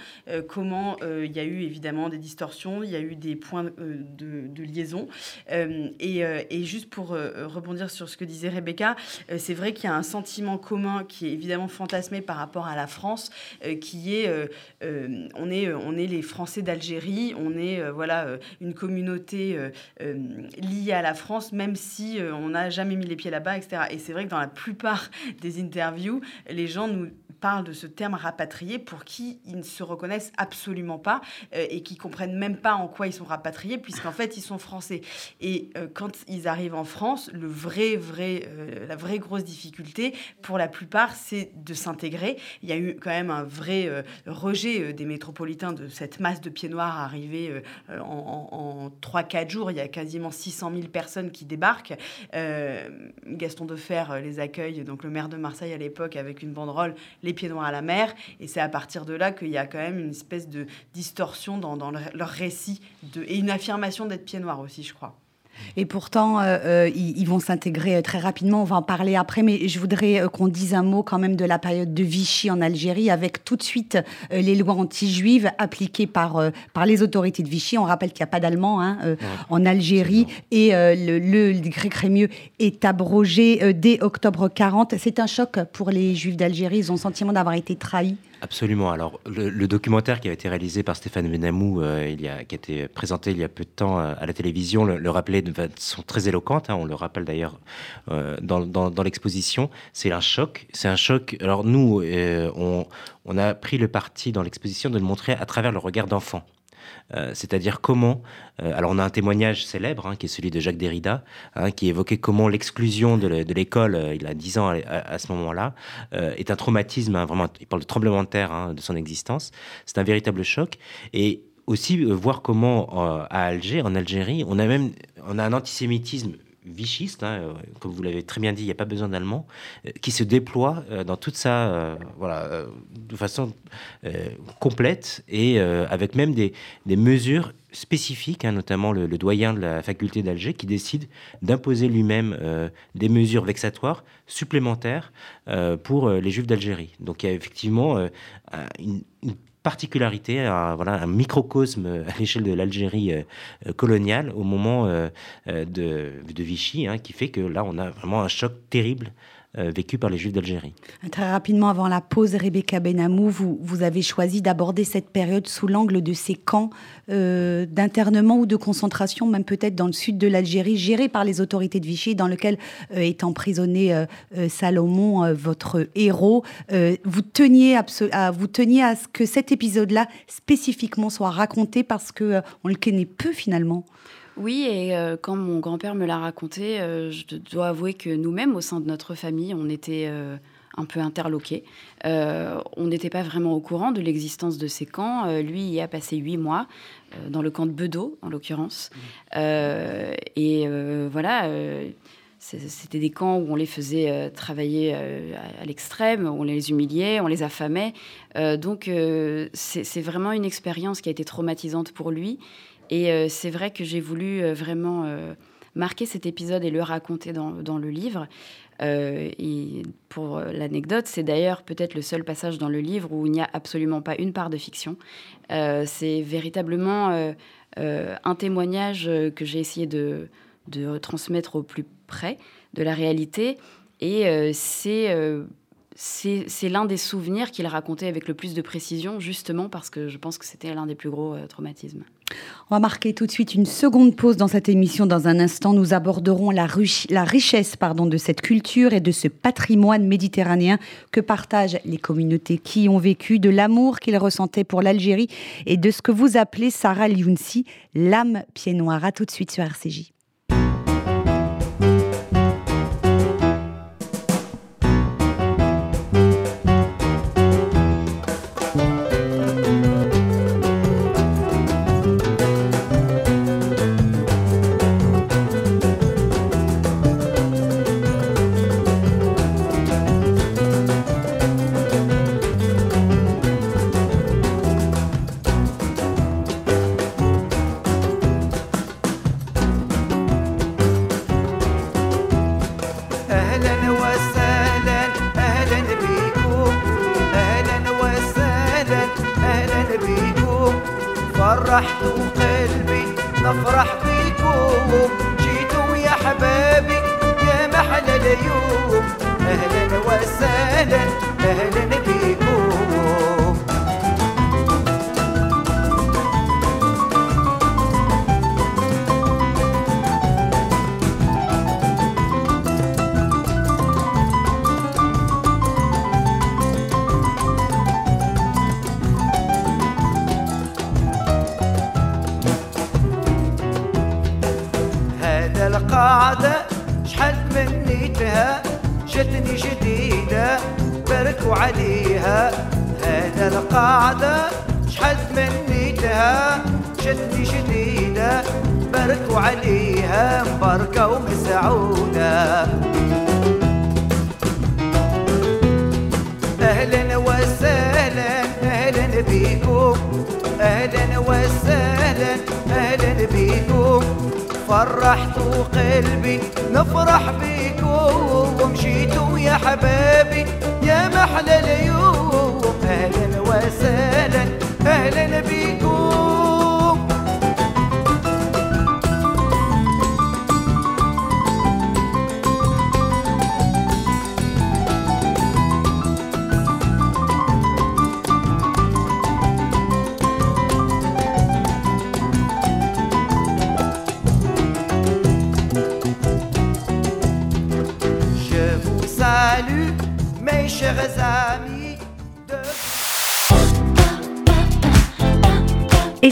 comment il y a eu évidemment des distorsions, il y a eu des points de, liaison. Et, et, juste pour rebondir sur ce que disait Rebecca, c'est vrai qu'il y a un sentiment commun qui est évidemment fantasmé par rapport à la France, euh, qui est euh, euh, on est on est les Français d'Algérie, on est voilà une communauté liée à la France, même si on n'a jamais mis les pieds là-bas, etc. Et c'est vrai que dans la plupart des interviews, les gens nous parle de ce terme rapatrié pour qui ils ne se reconnaissent absolument pas et qui comprennent même pas en quoi ils sont rapatriés puisqu'en fait ils sont français. Et quand ils arrivent en France, le vrai, vrai, la vraie grosse difficulté pour la plupart, c'est de s'intégrer. Il y a eu quand même un vrai rejet des métropolitains de cette masse de pieds noirs arrivés en, en 3-4 jours. Il y a quasiment 600 000 personnes qui débarquent. Gaston Defer les accueille, donc le maire de Marseille à l'époque, avec une banderole les pieds noirs à la mer. Et c'est à partir de là qu'il y a quand même une espèce de distorsion dans, leur récit et une affirmation d'être pieds noirs aussi, je crois. Et pourtant, euh, euh, ils, vont s'intégrer euh, très rapidement. On va en parler après, mais je voudrais qu'on dise un mot quand même de la période de Vichy en Algérie, avec tout de suite les lois anti-juives appliquées par, par les autorités de Vichy. On rappelle qu'il n'y a pas d'allemand hein, en Algérie et le, le, décret Crémieux est abrogé dès octobre 40. C'est un choc pour les juifs d'Algérie. Ils ont le sentiment d'avoir été trahis. Absolument. Alors, le, documentaire qui a été réalisé par Stéphane Benamou, euh, il y a, qui a été présenté il y a peu de temps euh, à la télévision, le, rappelait de façon très éloquente. Hein, on le rappelle d'ailleurs euh, dans, dans, l'exposition. C'est un choc. C'est un choc. Alors, nous, on, on, a pris le parti dans l'exposition de le montrer à travers le regard d'enfant. Euh, c'est-à-dire comment. Euh, alors, on a un témoignage célèbre hein, qui est celui de Jacques Derrida, hein, qui évoquait comment l'exclusion de l'école, euh, il a 10 ans à, ce moment-là, est un traumatisme. Hein, vraiment, il parle de tremblement de terre de son existence. C'est un véritable choc. Et aussi voir comment à Alger, en Algérie, on a même on a un antisémitisme vichiste, hein, euh, comme vous l'avez très bien dit, il n'y a pas besoin d'allemand, euh, qui se déploie euh, dans toute sa, voilà, de façon complète et avec même des, des mesures spécifiques, hein, notamment le, doyen de la faculté d'Alger, qui décide d'imposer lui-même des mesures vexatoires supplémentaires pour les juifs d'Algérie. Donc il y a effectivement une, particularité, un, voilà, un microcosme à l'échelle de l'Algérie euh, coloniale au moment euh, euh, de, de, Vichy, hein, qui fait que là, on a vraiment un choc terrible euh, vécu par les Juifs d'Algérie. Très rapidement, avant la pause, Rebecca Benamou, vous, avez choisi d'aborder cette période sous l'angle de ces camps euh, d'internement ou de concentration, même peut-être dans le sud de l'Algérie, gérés par les autorités de Vichy, dans lequel euh, est emprisonné Salomon, votre héros. vous, teniez à, vous teniez à ce que cet épisode-là, spécifiquement, soit raconté parce qu'on le connaît peu finalement. Oui, et euh, quand mon grand-père me l'a raconté, euh, je dois avouer que nous-mêmes, au sein de notre famille, on était euh, un peu interloqués. on n'était pas vraiment au courant de l'existence de ces camps. lui y a passé huit mois, dans le camp de Bedeau, en l'occurrence. Mmh. et voilà c'était des camps où on les faisait travailler à, l'extrême, on les humiliait, on les affamait. donc c'est vraiment une expérience qui a été traumatisante pour lui. Et euh, c'est vrai que j'ai voulu euh, vraiment euh, marquer cet épisode et le raconter dans, le livre. et pour l'anecdote, c'est d'ailleurs peut-être le seul passage dans le livre où il n'y a absolument pas une part de fiction. c'est véritablement un témoignage que j'ai essayé de, transmettre au plus près de la réalité. Et c'est c'est l'un des souvenirs qu'il racontait avec le plus de précision, justement parce que je pense que c'était l'un des plus gros traumatismes. On va marquer tout de suite une seconde pause dans cette émission. Dans un instant, nous aborderons la, la richesse pardon, de cette culture et de ce patrimoine méditerranéen que partagent les communautés qui ont vécu, de l'amour qu'ils ressentaient pour l'Algérie et de ce que vous appelez, Sarah Liounsi, l'âme pied noir. À tout de suite sur RCJ.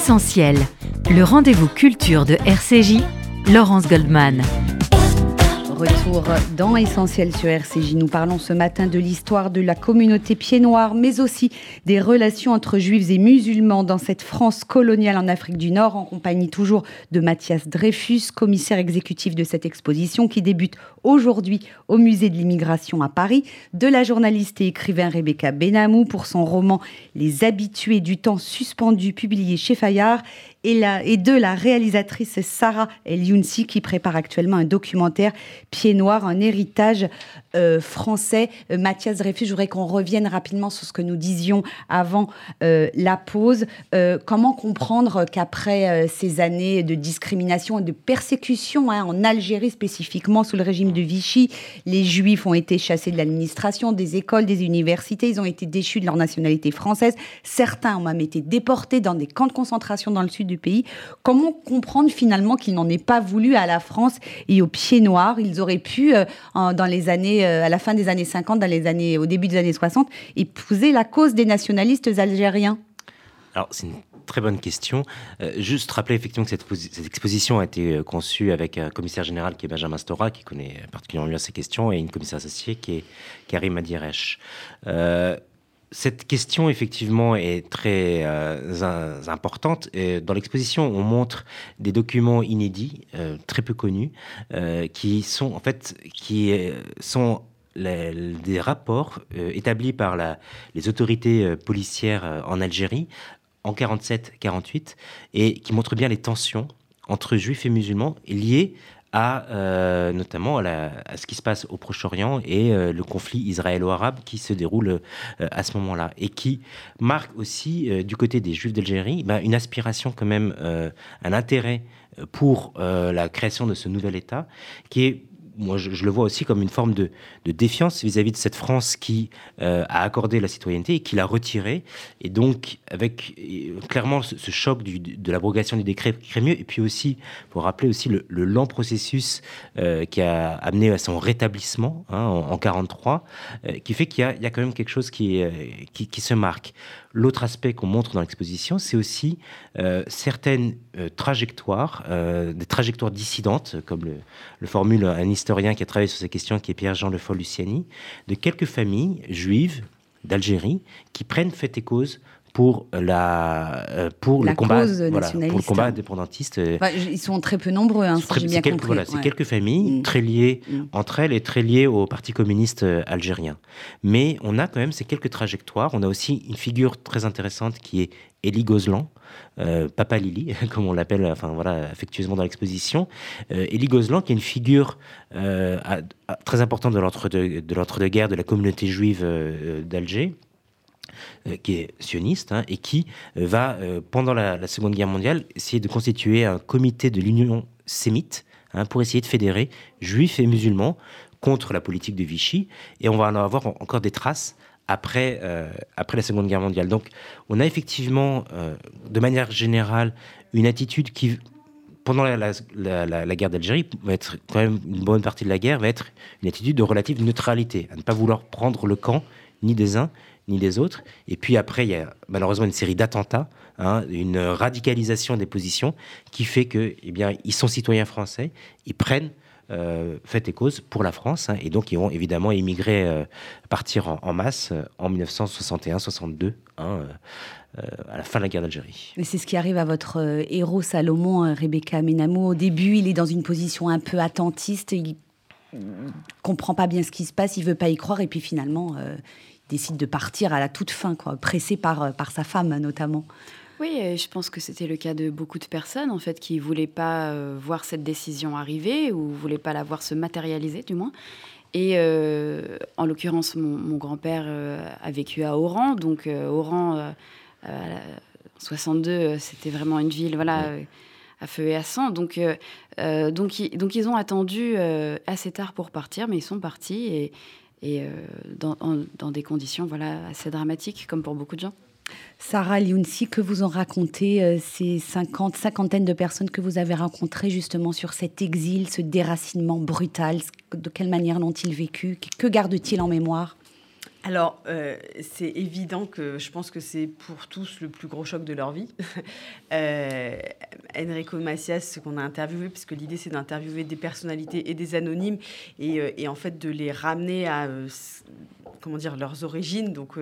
Essentiel, le rendez-vous culture de RCJ, Laurence Goldman. Retour dans Essentiel sur RCJ. Nous parlons ce matin de l'histoire de la communauté pied noir, mais aussi des relations entre juifs et musulmans dans cette France coloniale en Afrique du Nord, en compagnie toujours de Mathias Dreyfus, commissaire exécutif de cette exposition qui débute aujourd'hui au musée de l'immigration à Paris, de la journaliste et écrivain Rebecca Benamou pour son roman Les habitués du temps suspendu publié chez Fayard et, de la réalisatrice Sarah El Younsi qui prépare actuellement un documentaire Pied Noir, un héritage euh, français. Euh, Mathias Dreyfus, je voudrais qu'on revienne rapidement sur ce que nous disions avant euh, la pause. comment comprendre qu'après ces années de discrimination et de persécution hein, en Algérie spécifiquement sous le régime de Vichy, les Juifs ont été chassés de l'administration, des écoles, des universités, ils ont été déchus de leur nationalité française. Certains ont même été déportés dans des camps de concentration dans le sud du pays. Comment comprendre finalement qu'ils n'en aient pas voulu à la France et aux pieds noirs? Ils auraient pu, dans les années euh, à la fin des années 50, dans les années, au début des années 60, épouser la cause des nationalistes algériens Alors, c'est une très bonne question. Euh, juste rappeler effectivement que cette, exposition a été euh, conçue avec un commissaire général qui est Benjamin Stora, qui connaît particulièrement bien ces questions, et une commissaire associée qui est Karim Adiresh. Cette question, effectivement, est très importante. dans l'exposition, on montre des documents inédits, très peu connus, qui sont, en fait, qui sont des rapports établis par les autorités policières en Algérie en 47-48 et qui montre bien les tensions entre juifs et musulmans liées à euh, notamment à, ce qui se passe au Proche-Orient et euh, le conflit israélo-arabe qui se déroule euh, à ce moment-là et qui marque aussi du côté des juifs d'Algérie bah, une aspiration quand même, un intérêt pour la création de ce nouvel État qui est moi, je, le vois aussi comme une forme de, défiance vis-à-vis de cette France qui euh, a accordé la citoyenneté et qui l'a retirée. Et donc, avec euh, clairement ce, choc de l'abrogation du décret Crémieux, et puis aussi, pour rappeler aussi le, lent processus euh, qui a amené à son rétablissement hein, en, 1943, qui fait qu'il y, a quand même quelque chose qui, qui se marque. L'autre aspect qu'on montre dans l'exposition, c'est aussi euh, certaines euh, trajectoires, euh, des trajectoires dissidentes, comme le, formule un historien qui a travaillé sur ces questions, qui est Pierre-Jean Le Foll-Luciani, de quelques familles juives d'Algérie qui prennent fait et cause pour la euh, pour le combat voilà, pour le combat indépendantiste. ils sont très peu nombreux, hein, si j'ai bien quelques, compris. c'est quelques familles mm. très liées mm. entre elles et très liées au Parti communiste euh, algérien. Mais on a quand même ces quelques trajectoires. On a aussi une figure très intéressante qui est Elie Gozlan, euh, Papa Lili, comme on l'appelle, enfin voilà, affectueusement dans l'exposition. Euh, Elie Gozlan, qui est une figure très importante de l'entre-deux-guerres de, de la communauté juive d'Alger. Euh, qui est sioniste hein, et qui euh, va, euh, pendant la, Seconde Guerre mondiale, essayer de constituer un comité de l'Union sémite hein, pour essayer de fédérer juifs et musulmans contre la politique de Vichy. Et on va en avoir encore des traces après, après la Seconde Guerre mondiale. Donc on a effectivement, de manière générale, une attitude qui, pendant la, la guerre d'Algérie, va être quand même une bonne partie de la guerre, va être une attitude de relative neutralité, à ne pas vouloir prendre le camp ni des uns ni des autres. Et puis après, il y a malheureusement une série d'attentats, hein, une radicalisation des positions qui fait que, eh bien, ils sont citoyens français, ils prennent euh, fait et cause pour la France, hein, et donc ils vont évidemment émigrer, euh, partir en, masse euh, en 1961-62, hein, à la fin de la guerre d'Algérie. Mais c'est ce qui arrive à votre héros Salomon, Rebecca Menamo. Au début, il est dans une position un peu attentiste, il comprend pas bien ce qui se passe, il veut pas y croire, et puis finalement, décide de partir à la toute fin, quoi, pressé par, euh, par sa femme notamment. Oui, je pense que c'était le cas de beaucoup de personnes en fait qui voulaient pas euh, voir cette décision arriver ou voulaient pas la voir se matérialiser du moins. Et euh, en l'occurrence, mon, grand-père a vécu à Oran, donc Oran, 62, c'était vraiment une ville, voilà. à feu et à sang. Donc, donc, donc, ils ont attendu assez tard pour partir, mais ils sont partis et, et euh, dans, dans, des conditions voilà, assez dramatiques, comme pour beaucoup de gens. Sarah Liounsi, que vous en racontez euh, ces 50, cinquantaine de personnes que vous avez rencontrées justement sur cet exil, ce déracinement brutal De quelle manière l'ont-ils vécu? Que gardent-ils en mémoire? Alors, euh, c'est évident que je pense que c'est pour tous le plus gros choc de leur vie. euh, Enrico Macias, ce qu'on a interviewé, puisque l'idée c'est d'interviewer des personnalités et des anonymes, et, euh, et, en fait de les ramener à comment dire leurs origines. Donc,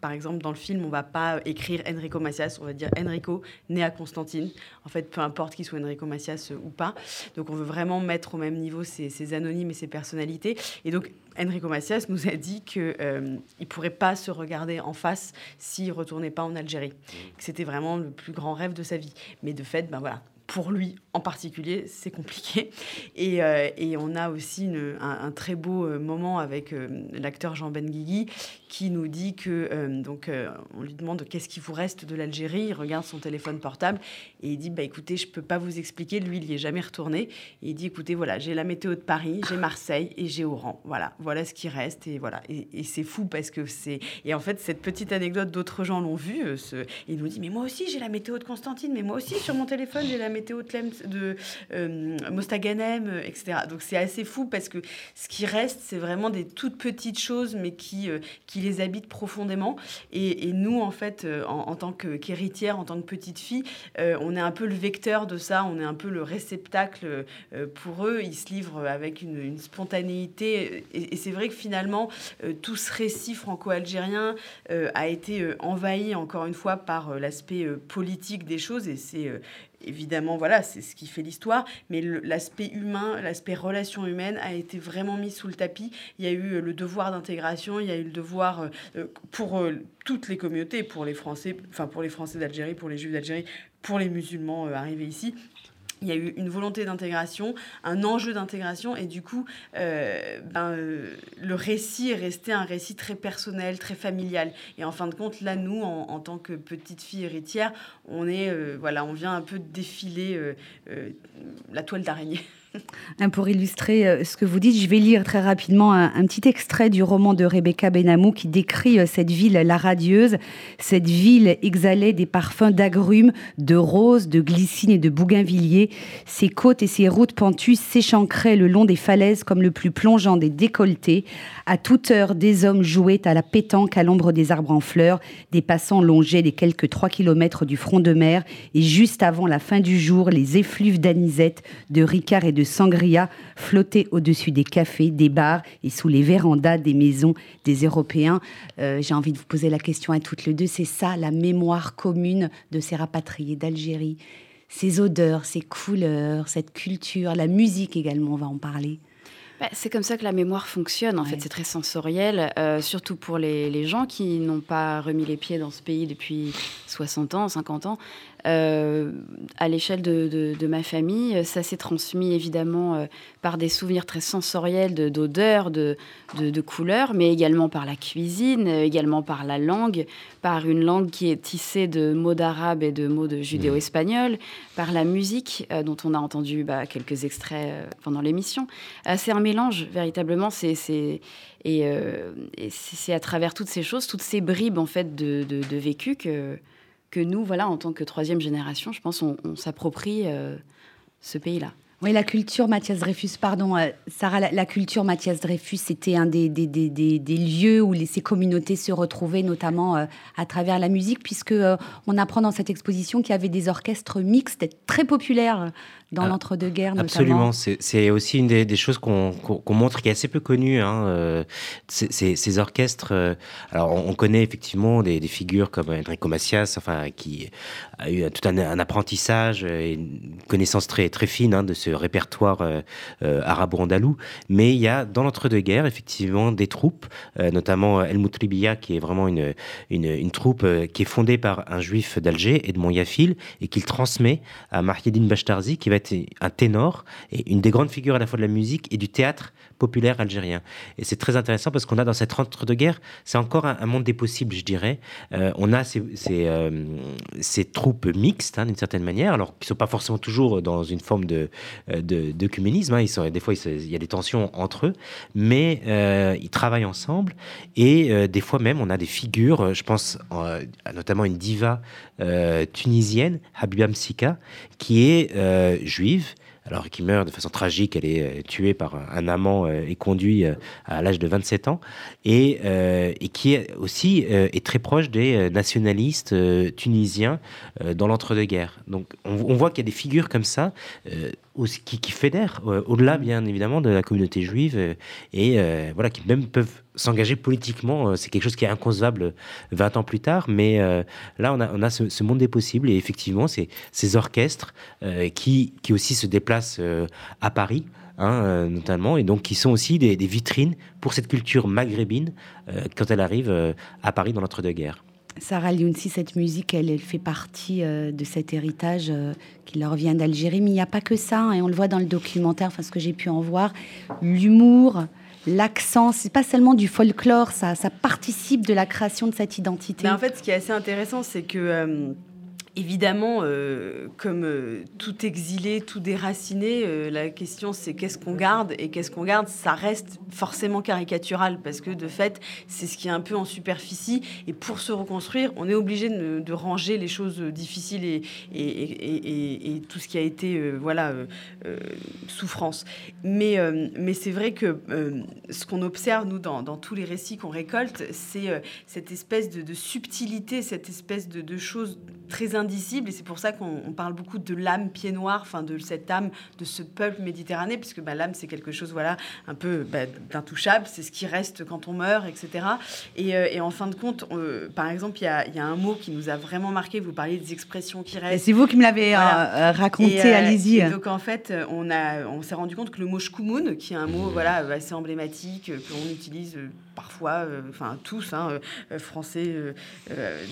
par exemple, dans le film, on va pas écrire Enrico Macias, on va dire Enrico, né à Constantine. En fait, peu importe qu'il soit Enrico Macias ou pas. Donc, on veut vraiment mettre au même niveau ces, ces anonymes et ces personnalités. Et donc, Enrico Macias nous a dit qu'il euh, ne pourrait pas se regarder en face s'il retournait pas en Algérie. Que c'était vraiment le plus grand rêve de sa vie. Mais de fait, ben voilà, pour lui en particulier, c'est compliqué. Et, euh, et, on a aussi un, très beau euh, moment avec euh, l'acteur Jean Benguigui qui nous dit que, donc, on lui demande qu'est-ce qui vous reste de l'Algérie. Il regarde son téléphone portable et il dit bah, écoutez, je peux pas vous expliquer. Lui, il n'y est jamais retourné. Et il dit écoutez, voilà, j'ai la météo de Paris, j'ai Marseille et j'ai Oran. Voilà, voilà ce qui reste. Et voilà. Et, c'est fou parce que c'est. Et en fait, cette petite anecdote, d'autres gens l'ont vu. Ce... Il nous dit mais moi aussi, j'ai la météo de Constantine, mais moi aussi, sur mon téléphone, j'ai la météo de de euh, Mostaganem, euh, etc. Donc c'est assez fou parce que ce qui reste, c'est vraiment des toutes petites choses, mais qui, euh, qui les habitent profondément. Et, nous, en fait, en, tant qu'héritière, en tant que petite fille, on est un peu le vecteur de ça, on est un peu le réceptacle pour eux. Ils se livrent avec une, spontanéité. Et, c'est vrai que finalement, tout ce récit franco-algérien a été envahi, encore une fois, par l'aspect politique des choses. Et c'est évidemment, voilà, c'est ce qui fait l'histoire, mais l'aspect humain, l'aspect relation humaine a été vraiment mis sous le tapis. Il y a eu euh, le devoir d'intégration, il y a eu le devoir euh, euh, pour toutes les communautés, pour les Français, enfin pour les Français d'Algérie, pour les Juifs d'Algérie, pour les musulmans arrivés ici, il y a eu une volonté d'intégration, un enjeu d'intégration, et du coup, euh, ben, euh, le récit est resté un récit très personnel, très familial. Et en fin de compte, là, nous, en, tant que petite fille héritière, on est, euh, voilà, on vient un peu défiler la toile d'araignée. Hein, pour illustrer euh, ce que vous dites, je vais lire très rapidement un, petit extrait du roman de Rebecca Benamou qui décrit euh, cette ville, la radieuse. Cette ville exhalait des parfums d'agrumes, de roses, de glycine et de bougainvilliers. Ses côtes et ses routes pentues s'échancraient le long des falaises comme le plus plongeant des décolletés. À toute heure, des hommes jouaient à la pétanque à l'ombre des arbres en fleurs. Des passants longeaient les quelques trois kilomètres du front de mer. Et juste avant la fin du jour, les effluves d'anisette, de ricard et de sangria flottaient au-dessus des cafés, des bars et sous les vérandas des maisons des Européens. Euh, j'ai envie de vous poser la question à toutes les deux. C'est ça la mémoire commune de ces rapatriés d'Algérie Ces odeurs, ces couleurs, cette culture, la musique également, on va en parler. Bah, c'est comme ça que la mémoire fonctionne, en fait, c'est très sensoriel, euh, surtout pour les, les gens qui n'ont pas remis les pieds dans ce pays depuis 60 ans, 50 ans. Euh, à l'échelle de, ma famille, ça s'est transmis évidemment euh, par des souvenirs très sensoriels d'odeurs, de, de, couleurs, mais également par la cuisine, également par la langue, par une langue qui est tissée de mots d'arabe et de mots de judéo-espagnol, par la musique euh, dont on a entendu bah, quelques extraits pendant l'émission. c'est un mélange, véritablement. C'est et, et c'est à travers toutes ces choses, toutes ces bribes en fait de vécu que que nous, voilà, en tant que troisième génération, je pense, on, s'approprie euh, ce pays-là. Oui, la culture Mathias Dreyfus, pardon, euh, Sarah, la, culture Mathias Dreyfus, c'était un des, des, des, des, lieux où les, ces communautés se retrouvaient, notamment euh, à travers la musique, puisque on apprend dans cette exposition qu'il y avait des orchestres mixtes très populaires dans ah, l'entre-deux-guerres Absolument, c'est aussi une des, choses qu'on montre qui est assez peu connue. Hein, euh, ces, orchestres, euh, alors on, connaît effectivement des, figures comme Enrico Macias, enfin, qui a eu tout un, apprentissage et une connaissance très, très fine hein, de ce répertoire euh, arabo-andalou. Mais il y a dans l'entre-deux-guerres effectivement des troupes, notamment El Moutribiya, qui est vraiment une, une, une troupe qui est fondée par un juif d'Alger, Edmond Yafil, et qu'il transmet à Mahieddine Bashtarzi, qui va un ténor et une des grandes figures à la fois de la musique et du théâtre populaire algérien. Et c'est très intéressant parce qu'on a dans cette entre-deux-guerres, c'est encore un, monde des possibles, je dirais. Euh, on a ces, euh, ces, troupes mixtes, hein, d'une certaine manière, alors qui ne sont pas forcément toujours dans une forme de, euh, de, Hein. Ils sont, des fois, il y a des tensions entre eux, mais ils travaillent ensemble. Et des fois même, on a des figures, je pense notamment une diva tunisienne, Habiba Msika, qui est juive alors qui meurt de façon tragique. Elle est euh, tuée par un amant euh, et conduit euh, à l'âge de 27 ans, et, qui est aussi est très proche des nationalistes tunisiens dans l'entre-deux-guerres. Donc on, voit qu'il y a des figures comme ça qui, qui fédèrent, au-delà bien évidemment de la communauté juive, et voilà, qui même peuvent s'engager politiquement. C'est quelque chose qui est inconcevable 20 ans plus tard, mais là on a, ce, monde des possibles, et effectivement, ces orchestres qui, qui aussi se déplacent à Paris. Hein, notamment, et donc qui sont aussi des, vitrines pour cette culture maghrébine quand elle arrive à Paris dans l'entre-deux-guerres. Sarah Lyounsi, cette musique, elle, fait partie euh, de cet héritage euh, qui leur vient d'Algérie. Mais il n'y a pas que ça, hein, et on le voit dans le documentaire, enfin ce que j'ai pu en voir. L'humour, l'accent, c'est pas seulement du folklore, ça, ça participe de la création de cette identité. Mais en fait, ce qui est assez intéressant, c'est que euh, Évidemment, euh, comme euh, tout exilé, tout déraciné, euh, la question c'est qu'est-ce qu'on garde et qu'est-ce qu'on garde, ça reste forcément caricatural parce que de fait, c'est ce qui est un peu en superficie et pour se reconstruire, on est obligé de, ranger les choses difficiles et, tout ce qui a été voilà souffrance. Mais, mais c'est vrai que ce qu'on observe nous dans, tous les récits qu'on récolte, c'est cette espèce de, subtilité, cette espèce de, de choses très indicible et c'est pour ça qu'on parle beaucoup de l'âme pied noir, enfin de cette âme de ce peuple méditerranéen, puisque bah, l'âme c'est quelque chose voilà un peu bah, d'intouchable, c'est ce qui reste quand on meurt, etc. Euh, et, en fin de compte, par exemple, il y a, un mot qui nous a vraiment marqué. Vous parliez des expressions qui restent. C'est vous qui me l'avez euh, euh, raconté, allez-y. Donc en fait, on a, on s'est rendu compte que le mot shkumun, qui est un mot voilà assez emblématique qu'on utilise parfois, enfin tous, hein, français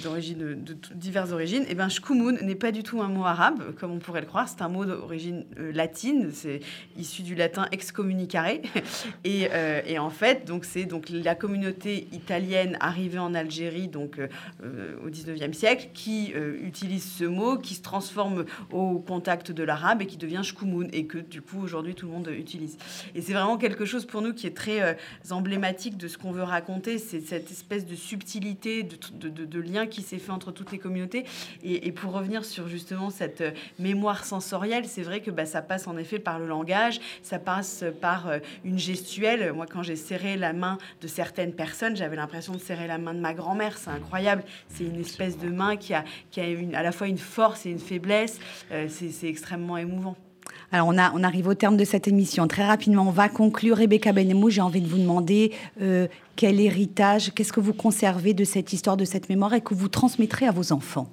d'origine de, diverses origines, et eh ben shkumun n'est pas du tout un mot arabe, comme on pourrait le croire. C'est un mot d'origine euh, latine. C'est issu du latin excommunicare. et, euh, et, en fait, donc c'est donc la communauté italienne arrivée en Algérie, donc euh, au 19e siècle, qui utilise ce mot, qui se transforme au contact de l'arabe et qui devient shkumun et que du coup aujourd'hui tout le monde utilise. Et c'est vraiment quelque chose pour nous qui est très emblématique de ce qu'on veut raconter. C'est cette espèce de subtilité, de, de, de lien qui s'est fait entre toutes les communautés. Et, et pour revenir sur justement cette euh, mémoire sensorielle, c'est vrai que bah, ça passe en effet par le langage, ça passe par euh, une gestuelle. Moi, quand j'ai serré la main de certaines personnes, j'avais l'impression de serrer la main de ma grand-mère. C'est incroyable. C'est une espèce de main qui a, qui a une, à la fois une force et une faiblesse. Euh, c'est extrêmement émouvant. Alors, on, a, on, arrive au terme de cette émission. Très rapidement, on va conclure. Rebecca Benemou, j'ai envie de vous demander quel héritage, qu'est-ce que vous conservez de cette histoire, de cette mémoire et que vous transmettrez à vos enfants?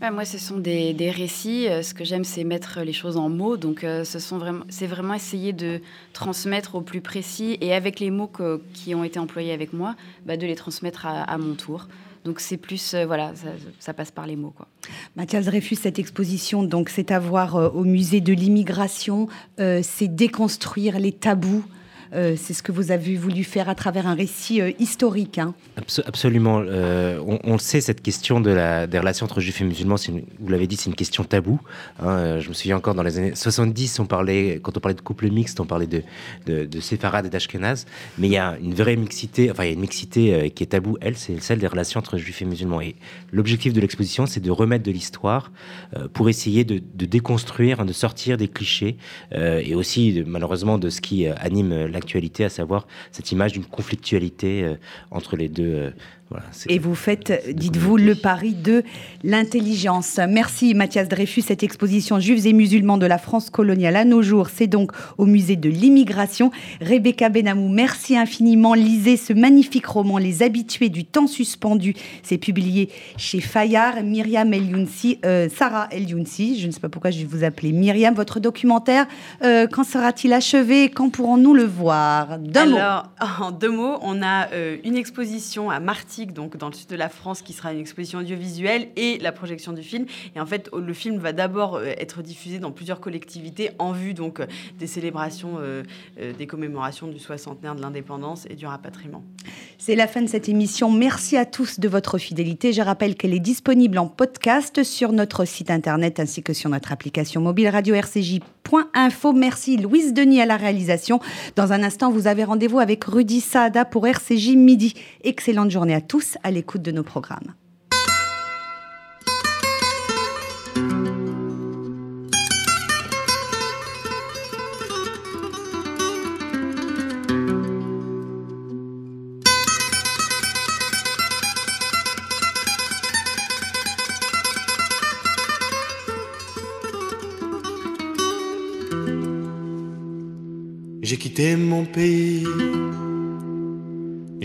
Moi, ce sont des, récits. Euh, ce que j'aime, c'est mettre les choses en mots. Donc, euh, ce sont vraiment, c'est vraiment essayer de transmettre au plus précis et avec les mots qui ont été employés avec moi, bah, de les transmettre à, mon tour. Donc c'est plus, euh, voilà, ça, passe par les mots. Quoi. Mathias Dreyfus, cette exposition, donc c'est à voir au musée de l'immigration, c'est déconstruire les tabous euh, c'est ce que vous avez voulu faire à travers un récit euh, historique. Hein. absolument. Euh, on, le sait, cette question de la, des relations entre juifs et musulmans, vous l'avez dit, c'est une question taboue. Hein. je me souviens encore dans les années 70, on parlait, quand on parlait de couple mixte, on parlait de, de, et d'ashkenaz. Mais il y a une vraie mixité, enfin, il y a une mixité qui est taboue, elle, c'est celle des relations entre juifs et musulmans. Et l'objectif de l'exposition, c'est de remettre de l'histoire pour essayer de, déconstruire, de sortir des clichés et aussi, malheureusement, de ce qui anime la à savoir cette image d'une conflictualité euh, entre les deux et vous faites, dites-vous, le pari de l'intelligence. Merci Mathias Dreyfus. Cette exposition Juifs et musulmans de la France coloniale à nos jours, c'est donc au musée de l'immigration. Rebecca Benamou, merci infiniment. Lisez ce magnifique roman, Les habitués du temps suspendu. C'est publié chez Fayard. Myriam El euh, Sarah El je ne sais pas pourquoi je vais vous appeler Myriam. Votre documentaire, euh, quand sera-t-il achevé? Quand pourrons-nous le voir? Alors, en deux mots, on a euh, une exposition à Marty donc dans le sud de la France, qui sera une exposition audiovisuelle et la projection du film. Et en fait, le film va d'abord euh, être diffusé dans plusieurs collectivités en vue donc euh, des célébrations, euh, des commémorations du soixantenaire de l'indépendance et du rapatriement. C'est la fin de cette émission. Merci à tous de votre fidélité. Je rappelle qu'elle est disponible en podcast sur notre site internet ainsi que sur notre application mobile radio RCJ.info. Merci Louise Denis à la réalisation. Dans un instant, vous avez rendez-vous avec Rudy Saada pour RCJ Midi. Excellente journée à tous à l'écoute de nos programmes. J'ai quitté mon pays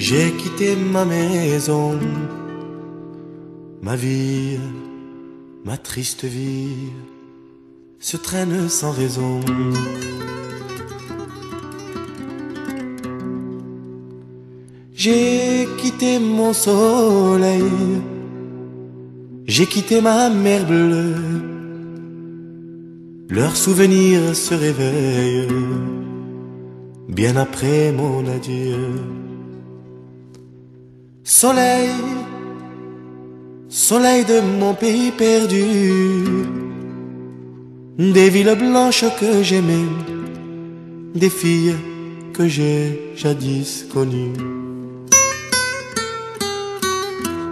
j'ai quitté ma maison, ma vie, ma triste vie se traîne sans raison. J'ai quitté mon soleil, j'ai quitté ma mer bleue. Leurs souvenirs se réveillent bien après mon adieu. Soleil, soleil de mon pays perdu, des villes blanches que j'aimais, des filles que j'ai jadis connues.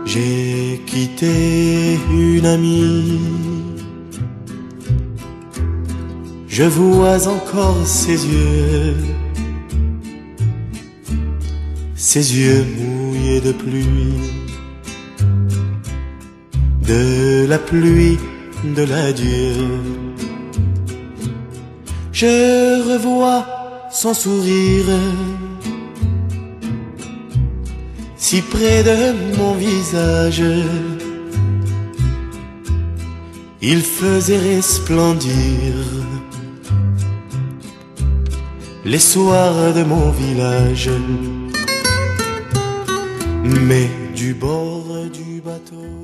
J'ai quitté une amie, je vois encore ses yeux, ses yeux de pluie de la pluie, de l'adieu. Je revois son sourire si près de mon visage. Il faisait resplendir les soirs de mon village. Mais du bord du bateau